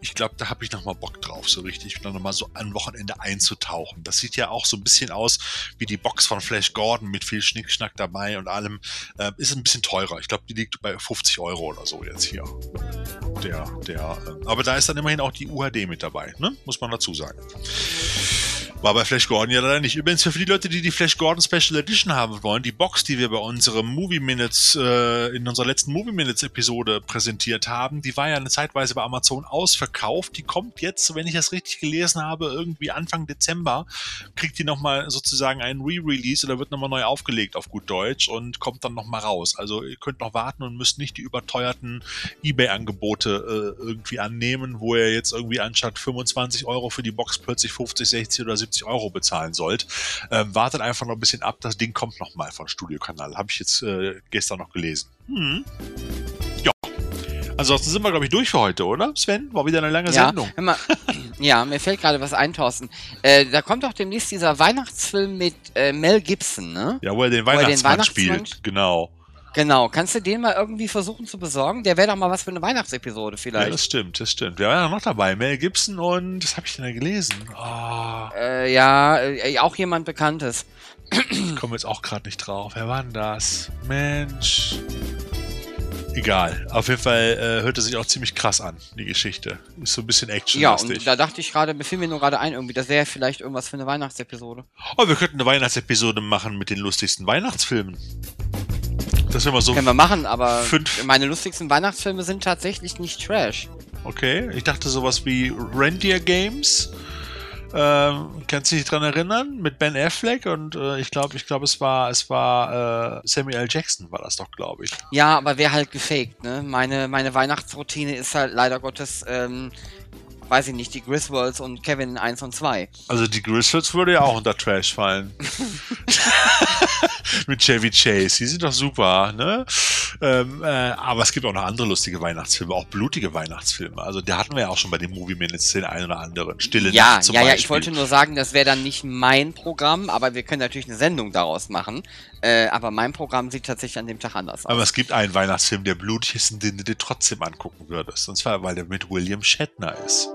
ich glaube, da habe ich nochmal Bock drauf, so richtig, dann nochmal so am Wochenende einzutauchen. Das sieht ja auch so ein bisschen aus wie die Box von Flash Gordon mit viel Schnickschnack dabei und allem. Äh, ist ein bisschen teurer. Ich glaube, die liegt bei 50 Euro oder so jetzt hier. Der, der, äh, aber da ist dann immerhin auch die UHD mit dabei, ne? Muss man dazu sagen. War bei Flash Gordon ja leider nicht. Übrigens für die Leute, die die Flash Gordon Special Edition haben wollen, die Box, die wir bei unserem Movie Minutes, äh, in unserer letzten Movie Minutes Episode präsentiert haben, die war ja eine Zeitweise bei Amazon ausverkauft. Die kommt jetzt, wenn ich das richtig gelesen habe, irgendwie Anfang Dezember, kriegt die nochmal sozusagen einen Re-Release oder wird nochmal neu aufgelegt auf gut Deutsch und kommt dann nochmal raus. Also ihr könnt noch warten und müsst nicht die überteuerten Ebay-Angebote äh, irgendwie annehmen, wo ihr jetzt irgendwie anstatt 25 Euro für die Box plötzlich 50, 60 oder 70 Euro bezahlen sollt. Ähm, wartet einfach noch ein bisschen ab, das Ding kommt noch mal von Studiokanal. Habe ich jetzt äh, gestern noch gelesen. Hm. Ja. Ansonsten sind wir, glaube ich, durch für heute, oder? Sven, war wieder eine lange Ja, Sendung. mal, ja, mir fällt gerade was ein, Thorsten. Äh, da kommt doch demnächst dieser Weihnachtsfilm mit äh, Mel Gibson, ne? Ja, wo er den Wo er den Weihnachtsmann Weihnachtsmann- spielt. Genau. Genau, kannst du den mal irgendwie versuchen zu besorgen? Der wäre doch mal was für eine Weihnachtsepisode Ja, vielleicht. das stimmt, das stimmt. Wer war ja noch dabei? Mel Gibson und, was habe ich denn da gelesen? Ah, äh, ja, äh, auch jemand Bekanntes. ich komme jetzt auch gerade nicht drauf. Wer war denn das? Mensch. Egal. Auf jeden Fall äh, hört es sich auch ziemlich krass an, die Geschichte. Ist so ein bisschen Ja, actionlastig. und da dachte ich gerade, befiel mir nur gerade ein, irgendwie, das wäre vielleicht irgendwas für eine Weihnachtsepisode. Oh, wir könnten eine Weihnachtsepisode machen mit den lustigsten Weihnachtsfilmen. Das wäre mal so. Können wir machen, aber Fünf. meine lustigsten Weihnachtsfilme sind tatsächlich nicht Trash. Okay. Ich dachte sowas wie Reindeer Games. Ähm, kannst du dich dran erinnern? Mit Ben Affleck und äh, ich glaube, ich glaube, es war, es war äh, Samuel L. Jackson, war das doch, glaube ich. Ja, aber wäre halt gefaked, ne? Meine, meine Weihnachtsroutine ist halt leider Gottes, ähm, weiß ich nicht, die Griswolds und Kevin 1 und 2. Also die Griswolds würde ja auch unter Trash fallen. Mit Chevy Chase. Die sind doch super, ne? Ähm, äh, aber es gibt auch noch andere lustige Weihnachtsfilme, auch blutige Weihnachtsfilme. Also da hatten wir ja auch schon bei den Movie Minutes den einen oder anderen. Stille Ja, Nacht zum ja, ja, Beispiel. ich wollte nur sagen, das wäre dann nicht mein Programm, aber wir können natürlich eine Sendung daraus machen. Äh, aber mein Programm sieht tatsächlich an dem Tag anders aus. Aber es gibt einen Weihnachtsfilm, der blutig ist und den du dir trotzdem angucken würdest. Und zwar, weil der mit William Shatner ist.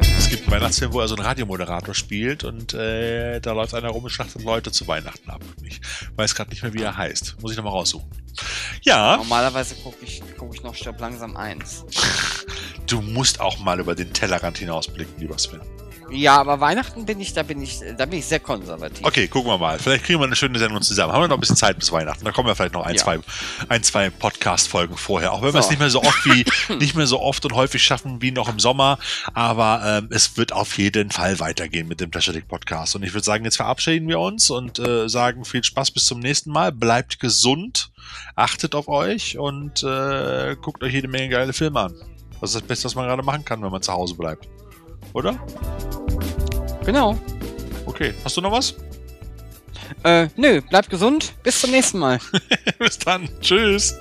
Es gibt einen Weihnachtsfilm, wo er so einen Radiomoderator spielt und äh, da läuft einer rum und schlachtet Leute zu Weihnachten ab. Ich weiß gerade nicht mehr, wie er heißt. Muss ich nochmal raussuchen. Ja, Normalerweise gucke ich, guck ich noch Stirb langsam 1. du musst auch mal über den Tellerrand hinausblicken, lieber Sven. Ja, aber Weihnachten bin ich, da bin ich, da bin ich sehr konservativ. Okay, gucken wir mal. Vielleicht kriegen wir eine schöne Sendung zusammen. Haben wir noch ein bisschen Zeit bis Weihnachten. Da kommen wir vielleicht noch ein, Ja. zwei, ein, zwei Podcast-Folgen vorher. Auch wenn wir es So. nicht mehr so oft wie, nicht mehr so oft und häufig schaffen wie noch im Sommer. Aber ähm, es wird auf jeden Fall weitergehen mit dem Dick Podcast. Und ich würde sagen, jetzt verabschieden wir uns und äh, sagen viel Spaß bis zum nächsten Mal. Bleibt gesund, achtet auf euch und äh, guckt euch jede Menge geile Filme an. Das ist das Beste, was man gerade machen kann, wenn man zu Hause bleibt. Oder? Genau. Okay. Hast du noch was? Äh, nö, bleibt gesund. Bis zum nächsten Mal. bis dann. Tschüss.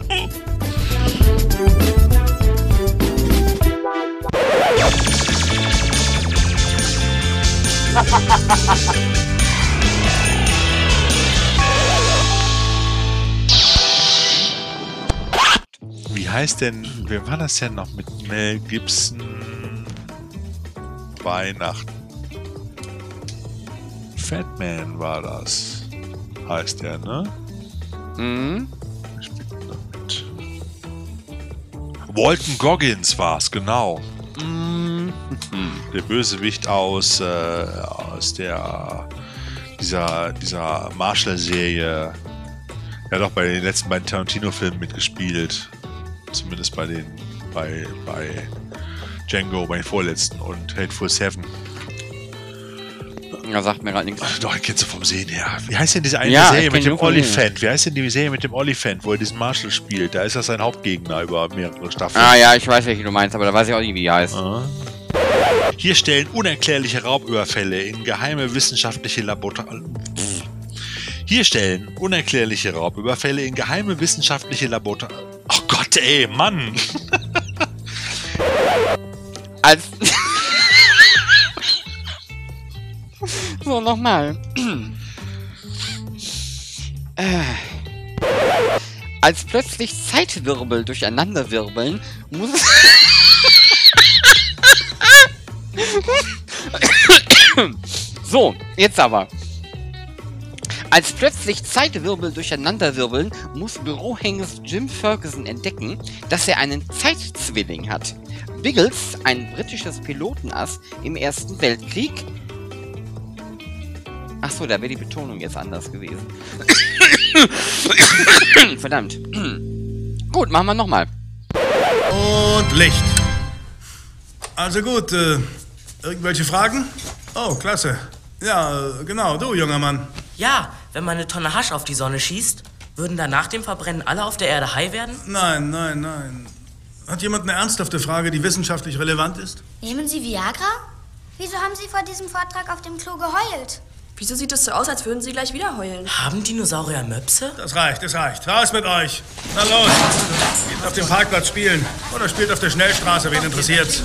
Wie heißt denn, wer war das denn noch mit Mel Gibson Weihnachten? Fatman war das. Heißt der, ne? Mhm. Wer spielt denn da mit? Walton Goggins war's, genau. Mhm. Der Bösewicht aus, äh, aus der dieser, dieser Marshall-Serie. Er hat auch bei den letzten beiden Tarantino-Filmen mitgespielt. Zumindest bei den, bei, bei Django, bei den vorletzten und Hateful Seven. Ja, sagt mir gerade nichts. Doch, kennst du vom Sehen her. Wie heißt denn diese eine Ja, Serie mit dem. Oliphant? Wie heißt denn die Serie mit dem Oliphant, wo er diesen Marshall spielt? Da ist das sein Hauptgegner über mehrere Staffeln. Ah ja, ich weiß, welche du meinst, aber da weiß ich auch nicht, wie die heißt. Hier stellen unerklärliche Raubüberfälle in geheime wissenschaftliche Labor... Hier stellen unerklärliche Raubüberfälle in geheime wissenschaftliche Labor... Oh Gott, ey, Mann! Als. so, nochmal. Äh. Als plötzlich Zeitwirbel durcheinanderwirbeln, muss. so, jetzt aber. Als plötzlich Zeitwirbel durcheinanderwirbeln, muss Bürohengst Jim Ferguson entdecken, dass er einen Zeitzwilling hat. Biggles, ein britisches Pilotenass im Ersten Weltkrieg, Ach so, da wäre die Betonung jetzt anders gewesen. Verdammt. Gut, machen wir nochmal. Und Licht. Also gut, äh, irgendwelche Fragen? Oh, klasse. Ja, äh, genau, du, junger Mann. Ja, wenn man eine Tonne Hasch auf die Sonne schießt, würden da nach dem Verbrennen alle auf der Erde high werden? Nein, nein, nein. Hat jemand eine ernsthafte Frage, die wissenschaftlich relevant ist? Nehmen Sie Viagra? Wieso haben Sie vor diesem Vortrag auf dem Klo geheult? Wieso sieht es so aus, als würden Sie gleich wieder heulen? Haben Dinosaurier Möpse? Das reicht, das reicht. Raus mit euch. Na los. Geht auf dem Parkplatz spielen. Oder spielt auf der Schnellstraße, wen interessiert's?